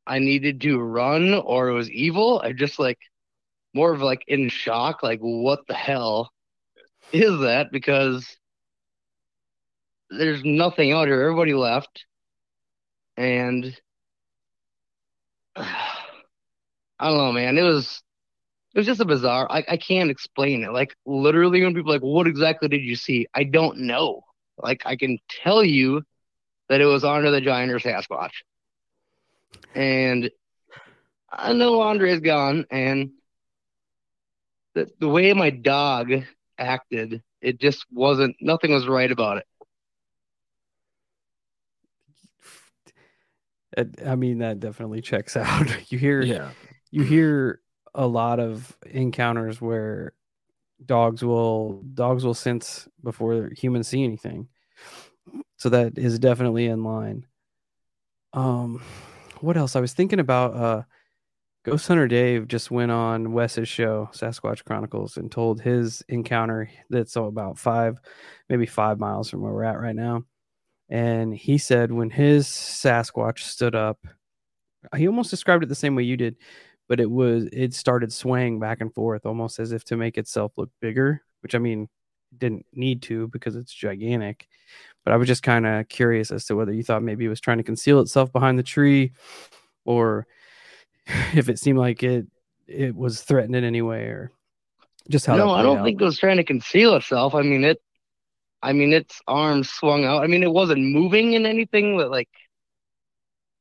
I needed to run or it was evil. I just like more of like in shock, like what the hell is that? Because there's nothing out here. Everybody left. And [sighs] I don't know, man. It was it was just a bizarre. I I can't explain it. Like literally, when people like, "What exactly did you see?" I don't know. Like I can tell you that it was Andre the Giant or Sasquatch, and I know Andre's gone, and the the way my dog acted, it just wasn't. Nothing was right about it. [laughs] It- I mean, that definitely checks [laughs] out. You hear Yeah. you hear a lot of encounters where dogs will dogs will sense before humans see anything. So that is definitely in line. Um what else? I was thinking about uh Ghost Hunter Dave just went on Wes's show, Sasquatch Chronicles, and told his encounter that's about five, maybe five miles from where we're at right now. And he said when his Sasquatch stood up, he almost described it the same way you did, but it was it started swaying back and forth almost as if to make itself look bigger, which I mean didn't need to because it's gigantic. But I was just kind of curious as to whether you thought maybe it was trying to conceal itself behind the tree or [laughs] if it seemed like it it was threatened in any way or just how no, I don't out. think it was trying to conceal itself. I mean it. I mean its arms swung out. I mean it wasn't moving in anything, but like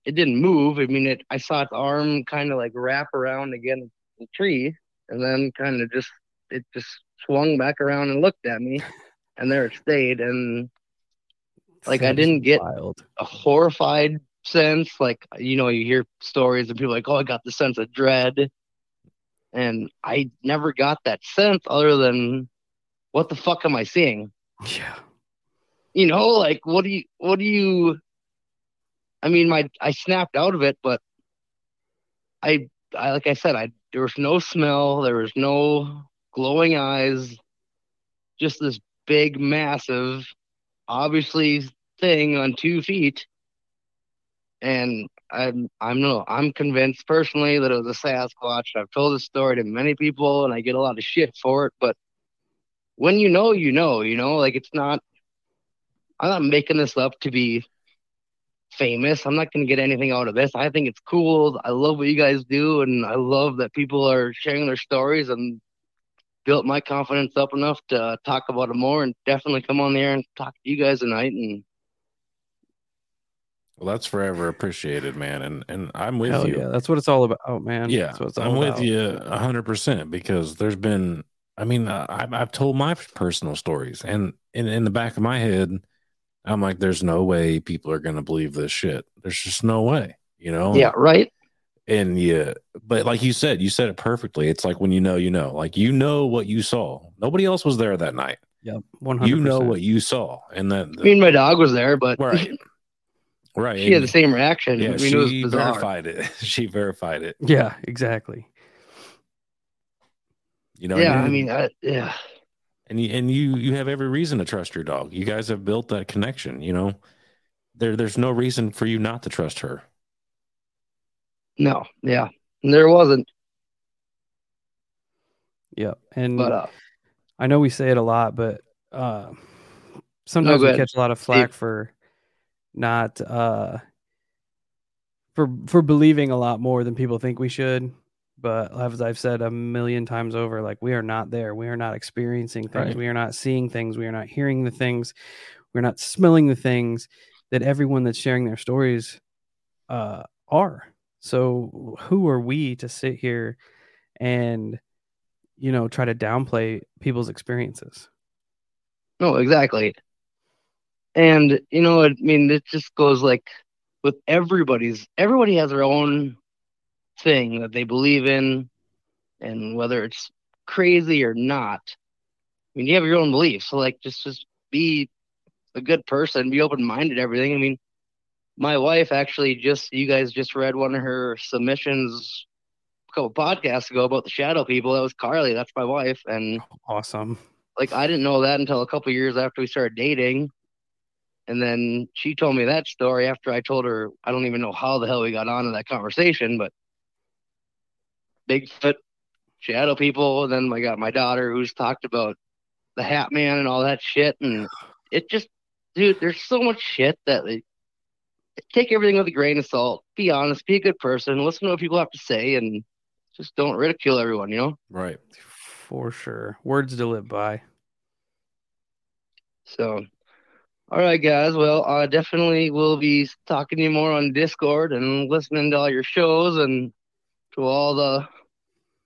it didn't move. I mean it. I saw its arm kind of like wrap around against the tree, and then kind of just it just swung back around and looked at me, [laughs] and there it stayed. And like, I didn't get- wild. a horrified sense. Like, you know, you hear stories of people like, oh, I got the sense of dread. And I never got that sense other than, what the fuck am I seeing? Yeah. You know, like, what do you, what do you, I mean, my, I snapped out of it, but I, I, like I said, I, there was no smell, there was no glowing eyes, just this big, massive, obviously thing on two feet and I'm I'm no I'm convinced personally that it was a Sasquatch. I've told this story to many people, and I get a lot of shit for it. But when you know, you know, you know, like it's not. I'm not making this up to be famous. I'm not going to get anything out of this. I think it's cool. I love what you guys do, and I love that people are sharing their stories and built my confidence up enough to talk about it more and definitely come on there and talk to you guys tonight and Well, that's forever appreciated, man. And and I'm with Hell you. yeah. That's what it's all about, oh, man. Yeah, That's what it's all I'm with about. you a hundred percent because there's been. I mean, I, I've I've told my personal stories, and in in the back of my head, I'm like, there's no way people are gonna believe this shit. There's just no way, you know. yeah, right. And yeah, but like you said, you said it perfectly. It's like when you know, you know, like you know what you saw. Nobody else was there that night. Yep. 100%. You know what you saw, and that I mean, my dog was there, but right, [laughs] right. she had the same reaction. Yeah, I mean, it was she verified it. [laughs] she verified it. Yeah, exactly. You know. yeah, and I mean, I, yeah, and you and you you have every reason to trust your dog. You guys have built that connection. You know, there there's no reason for you not to trust her. no, yeah, and there wasn't. Yeah, And But uh, I know we say it a lot, but uh, sometimes go we catch a lot of flack for not uh, for for believing a lot more than people think we should. But as I've said a million times over, like we are not there. We are not experiencing things. Right. We are not seeing things. We are not hearing the things. We're not smelling the things that everyone that's sharing their stories uh, are. So who are we to sit here and you know try to downplay people's experiences? no, exactly. And you know, I mean, it just goes like with everybody's. Everybody has their own thing that they believe in, and whether it's crazy or not. I mean, you have your own beliefs. So, like, just just be a good person, be open minded. Everything. I mean, my wife actually just you guys just read one of her submissions a couple podcasts ago about the shadow people. That was Carly. That's my wife, and Awesome. like I didn't know that until a couple years after we started dating. And then she told me that story after I told her I don't even know how the hell we got on onto that conversation, but Bigfoot, shadow people, and then I got my daughter who's talked about the Hat Man and all that shit, and [sighs] it just, dude, there's so much shit that like, take everything with a grain of salt. Be honest, be a good person, listen to what people have to say, and just don't ridicule everyone. You know. Right. For sure. Words to live by. So, all right, guys. Well, I definitely will be talking to you more on Discord and listening to all your shows and to all the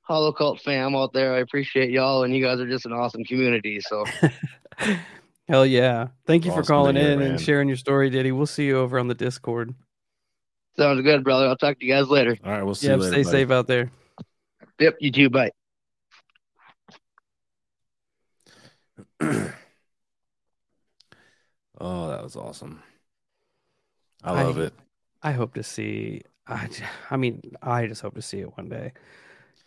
Hollow Cult fam out there. I appreciate y'all, and you guys are just an awesome community. So, [laughs] Hell yeah. Thank you for Awesome to calling hear, in man. and sharing your story, Diddy. We'll see you over on the Discord. sounds good, brother. I'll talk to you guys later. All right. We'll see Yeah, you later. stay buddy. safe out there. Yep, you too. Bye. [clears throat] oh, that was awesome. I I- love it. I hope to see I, I mean, I just hope to see it one day,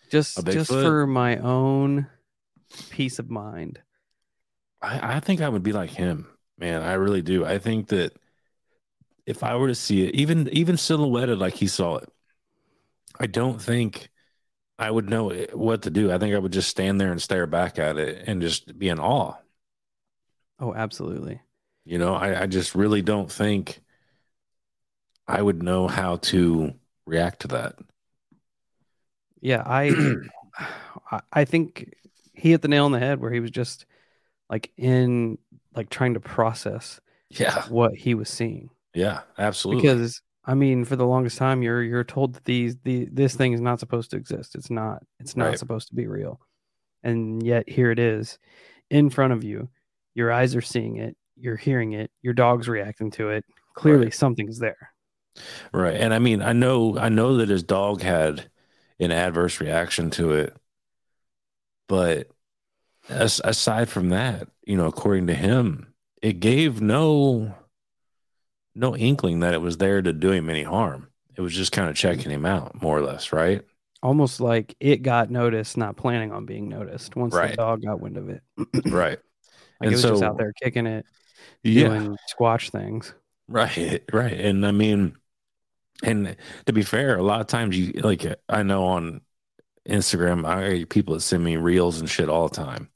just just Bigfoot? for my own peace of mind. I, I think I would be like him, man. I really do. I think that if I were to see it, even even silhouetted like he saw it, I don't think I would know what to do. I think I would just stand there and stare back at it and just be in awe. Oh, absolutely. You know, I, I just really don't think I would know how to react to that. Yeah, [clears throat] I I- think he hit the nail on the head where he was just like in like trying to process Yeah, what he was seeing. yeah, absolutely. Because I mean, for the longest time you're you're told that these the this thing is not supposed to exist. It's not it's not Right. supposed to be real. And yet here it is in front of you. Your eyes are seeing it, you're hearing it, your dog's reacting to it. Clearly Right. something's there. Right. And I mean, I know I know that his dog had an adverse reaction to it. But as, aside from that, you know, according to him, it gave no no inkling that it was there to do him any harm. It was just kind of checking him out, more or less, right? Almost like it got noticed, not planning on being noticed once the dog got wind of it. [clears throat] Right. Like And it was just so- out there kicking it, Yeah. doing squash things. Right, right. And I mean, and to be fair, a lot of times you like I know on Instagram, I get people that send me reels and shit all the time.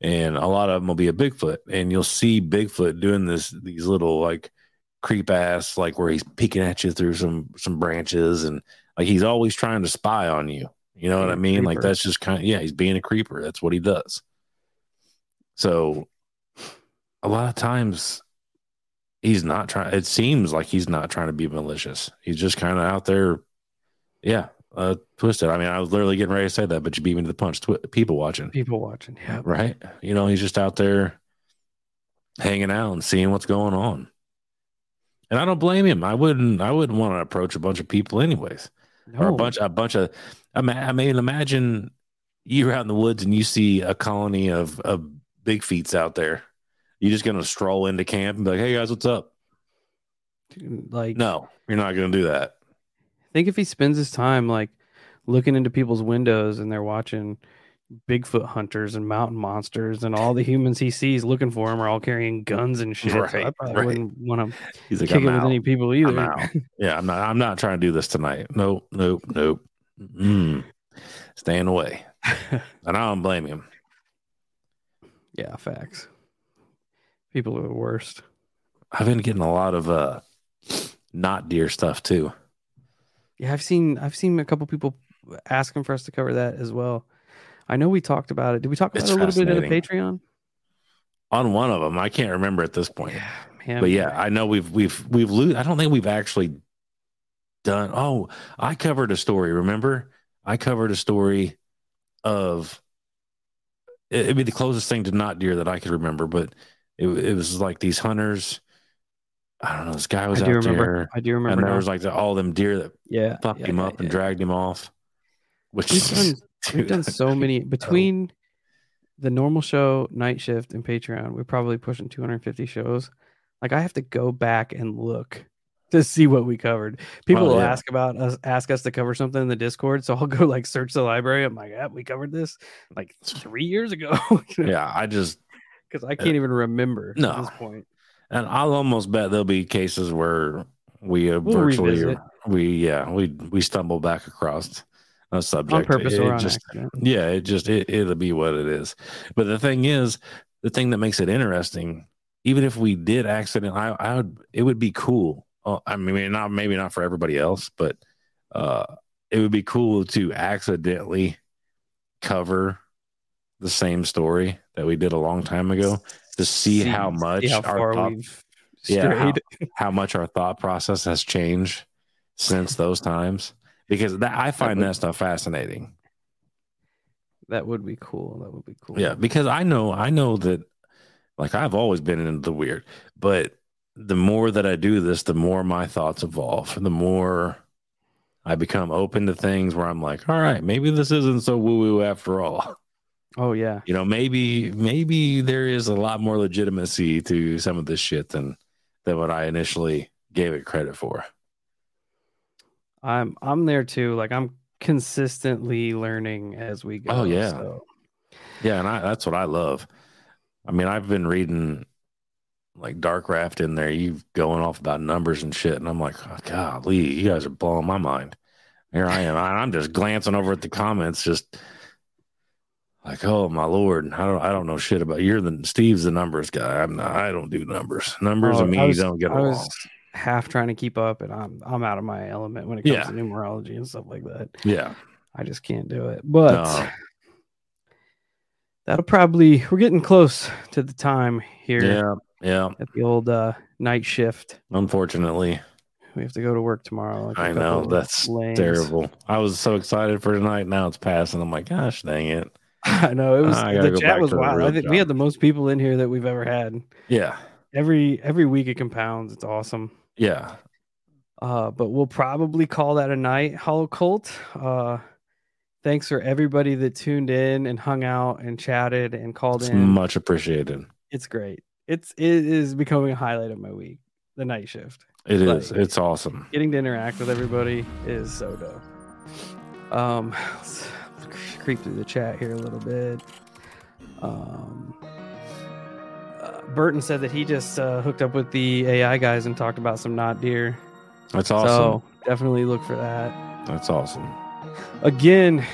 And a lot of them will be a Bigfoot, and you'll see Bigfoot doing this these little like creep ass like where he's peeking at you through some some branches and like he's always trying to spy on you. You know what I mean? Like that's just kind of yeah, he's being a creeper. That's what he does. So a lot of times he's not trying it seems like he's not trying to be malicious. He's just kind of out there. Yeah uh twisted. I mean i was literally getting ready to say that but you beat me to the punch. Twi- people watching. People watching. Yeah. right? You know he's just out there hanging out and seeing what's going on. And i don't blame him. I wouldn't i wouldn't want to approach a bunch of people anyways. Or a bunch a bunch of I mean, I mean imagine you're out in the woods and you see a colony of of big feets out there you just gonna stroll into camp and be like hey guys what's up Like no you're not gonna do that I think if he spends his time like looking into people's windows and they're watching Bigfoot hunters and mountain monsters and all the humans he sees looking for him are all carrying guns and shit. so I probably right. wouldn't want to he's like kick it with any people either. I'm yeah i'm not i'm not trying to do this tonight nope nope nope mm. staying away [laughs] and i don't blame him yeah, facts. People are the worst. i've been getting a lot of uh not deer stuff too Yeah, I've seen I've seen a couple people asking for us to cover that as well. I know we talked about it. Did we talk about It's it a little bit in the. Patreon? on one of them i can't remember at this point Yeah, man. but yeah, I know we've we've we've lo- I don't think we've actually done. Oh, I covered a story. Remember, I covered a story of it, it'd be the closest thing to not deer that I could remember, but it, it was like these hunters. I don't know. This guy was do out remember. there, I do remember. and remember. there was like the, all them deer that yeah, fucked yeah, him yeah, up and yeah. dragged him off. Which We've done [laughs] We've done so many [laughs] between the normal show, night shift, and Patreon. We're probably pushing 250 shows. Like I have to go back and look to see what we covered. People Oh, will ask about us, ask us to cover something in the Discord, so I'll [laughs] go like search the library. I'm like, yeah, we covered this like three years ago Yeah, I just because I can't even remember No. at this point. And I'll almost bet there'll be cases where we uh, We'll virtually revisit. we yeah we we stumble back across a subject on purpose It- or it on just accident. yeah it just it, it'll be what it is. But the thing is, the thing that makes it interesting, even if we did accident, I I would it would be cool. Uh, I mean, not maybe not for everybody else, but uh, it would be cool to accidentally cover the same story that we did a long time ago to see, how much see how our thought, Yeah, how- [laughs] how much our thought process has changed since those times because that I find would- that stuff fascinating. That would be cool. That would be cool. Yeah, because I know I know that like I've always been into the weird, but the more that I do this, the more my thoughts evolve. The more I become open to things where I'm like, all right, maybe this isn't so woo woo after all. [laughs] Oh yeah. You know, maybe maybe there is a lot more legitimacy to some of this shit than than what I initially gave it credit for. I'm I'm there too. Like I'm consistently learning as we oh, go. Oh, yeah. so- Yeah, and I, that's what I love. I mean, I've been reading like Dark Raft in there. You going off about numbers and shit, and I'm like, oh, golly, you guys are blowing my mind. Here I am. I'm just glancing over at the comments, just like, oh my lord, I don't, I don't know shit about. You're the Steve's the numbers guy. I'm not. I don't do numbers. Numbers Oh, and me I was- don't get I along. was half trying to keep up, and I'm I'm out of my element when it comes Yeah. to numerology and stuff like that. Yeah, I just can't do it. But No. that'll probably we're getting close to the time here yeah, yeah. at the old uh, night shift. Unfortunately, We have to go to work tomorrow. like I know that's lames. terrible. I was so excited for tonight. Now it's passing. I'm like, gosh, dang it. [laughs] I know it was gotta the chat was wild. I think we had the most people in here that we've ever had. Yeah, Every every week it compounds. It's awesome. yeah. Uh, but we'll probably call that a night, Hollow Cult. Uh, thanks for everybody that tuned in and hung out and chatted and called It's in. much appreciated. it's great. It's it is becoming a highlight of my week. The night shift. It is. Like- It's awesome. Getting to interact with everybody is so dope. Um, creep through the chat here a little bit. Um, uh, Burton said that he just uh, hooked up with the AI guys and talked about some not deer. That's awesome. So definitely look for that. That's awesome. Again,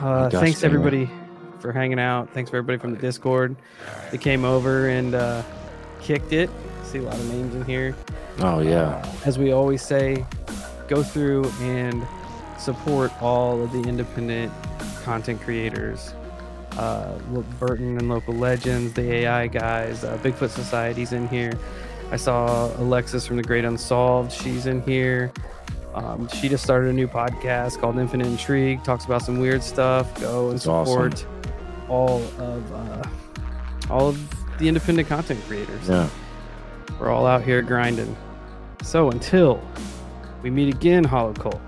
uh, thanks it. everybody for hanging out. Thanks for everybody from the Discord that came over and uh, kicked it. See a lot of names in here. Oh yeah. Uh, as we always say, go through and support all of the independent content creators. Uh, Burton and Local Legends, the AI guys, uh, Bigfoot Society's in here. I saw Alexis from The Great Unsolved. She's in here. Um, she just started a new podcast called Infinite Intrigue. Talks about some weird stuff. Go and That's awesome. support all of uh, all of the independent content creators. Yeah. We're all out here grinding. So until we meet again, Hollow Cult,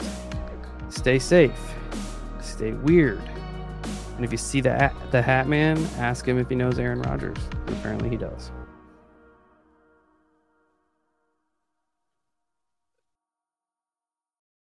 stay safe, stay weird, and if you see the the Hat Man, ask him if he knows Aaron Rodgers. Apparently, he does.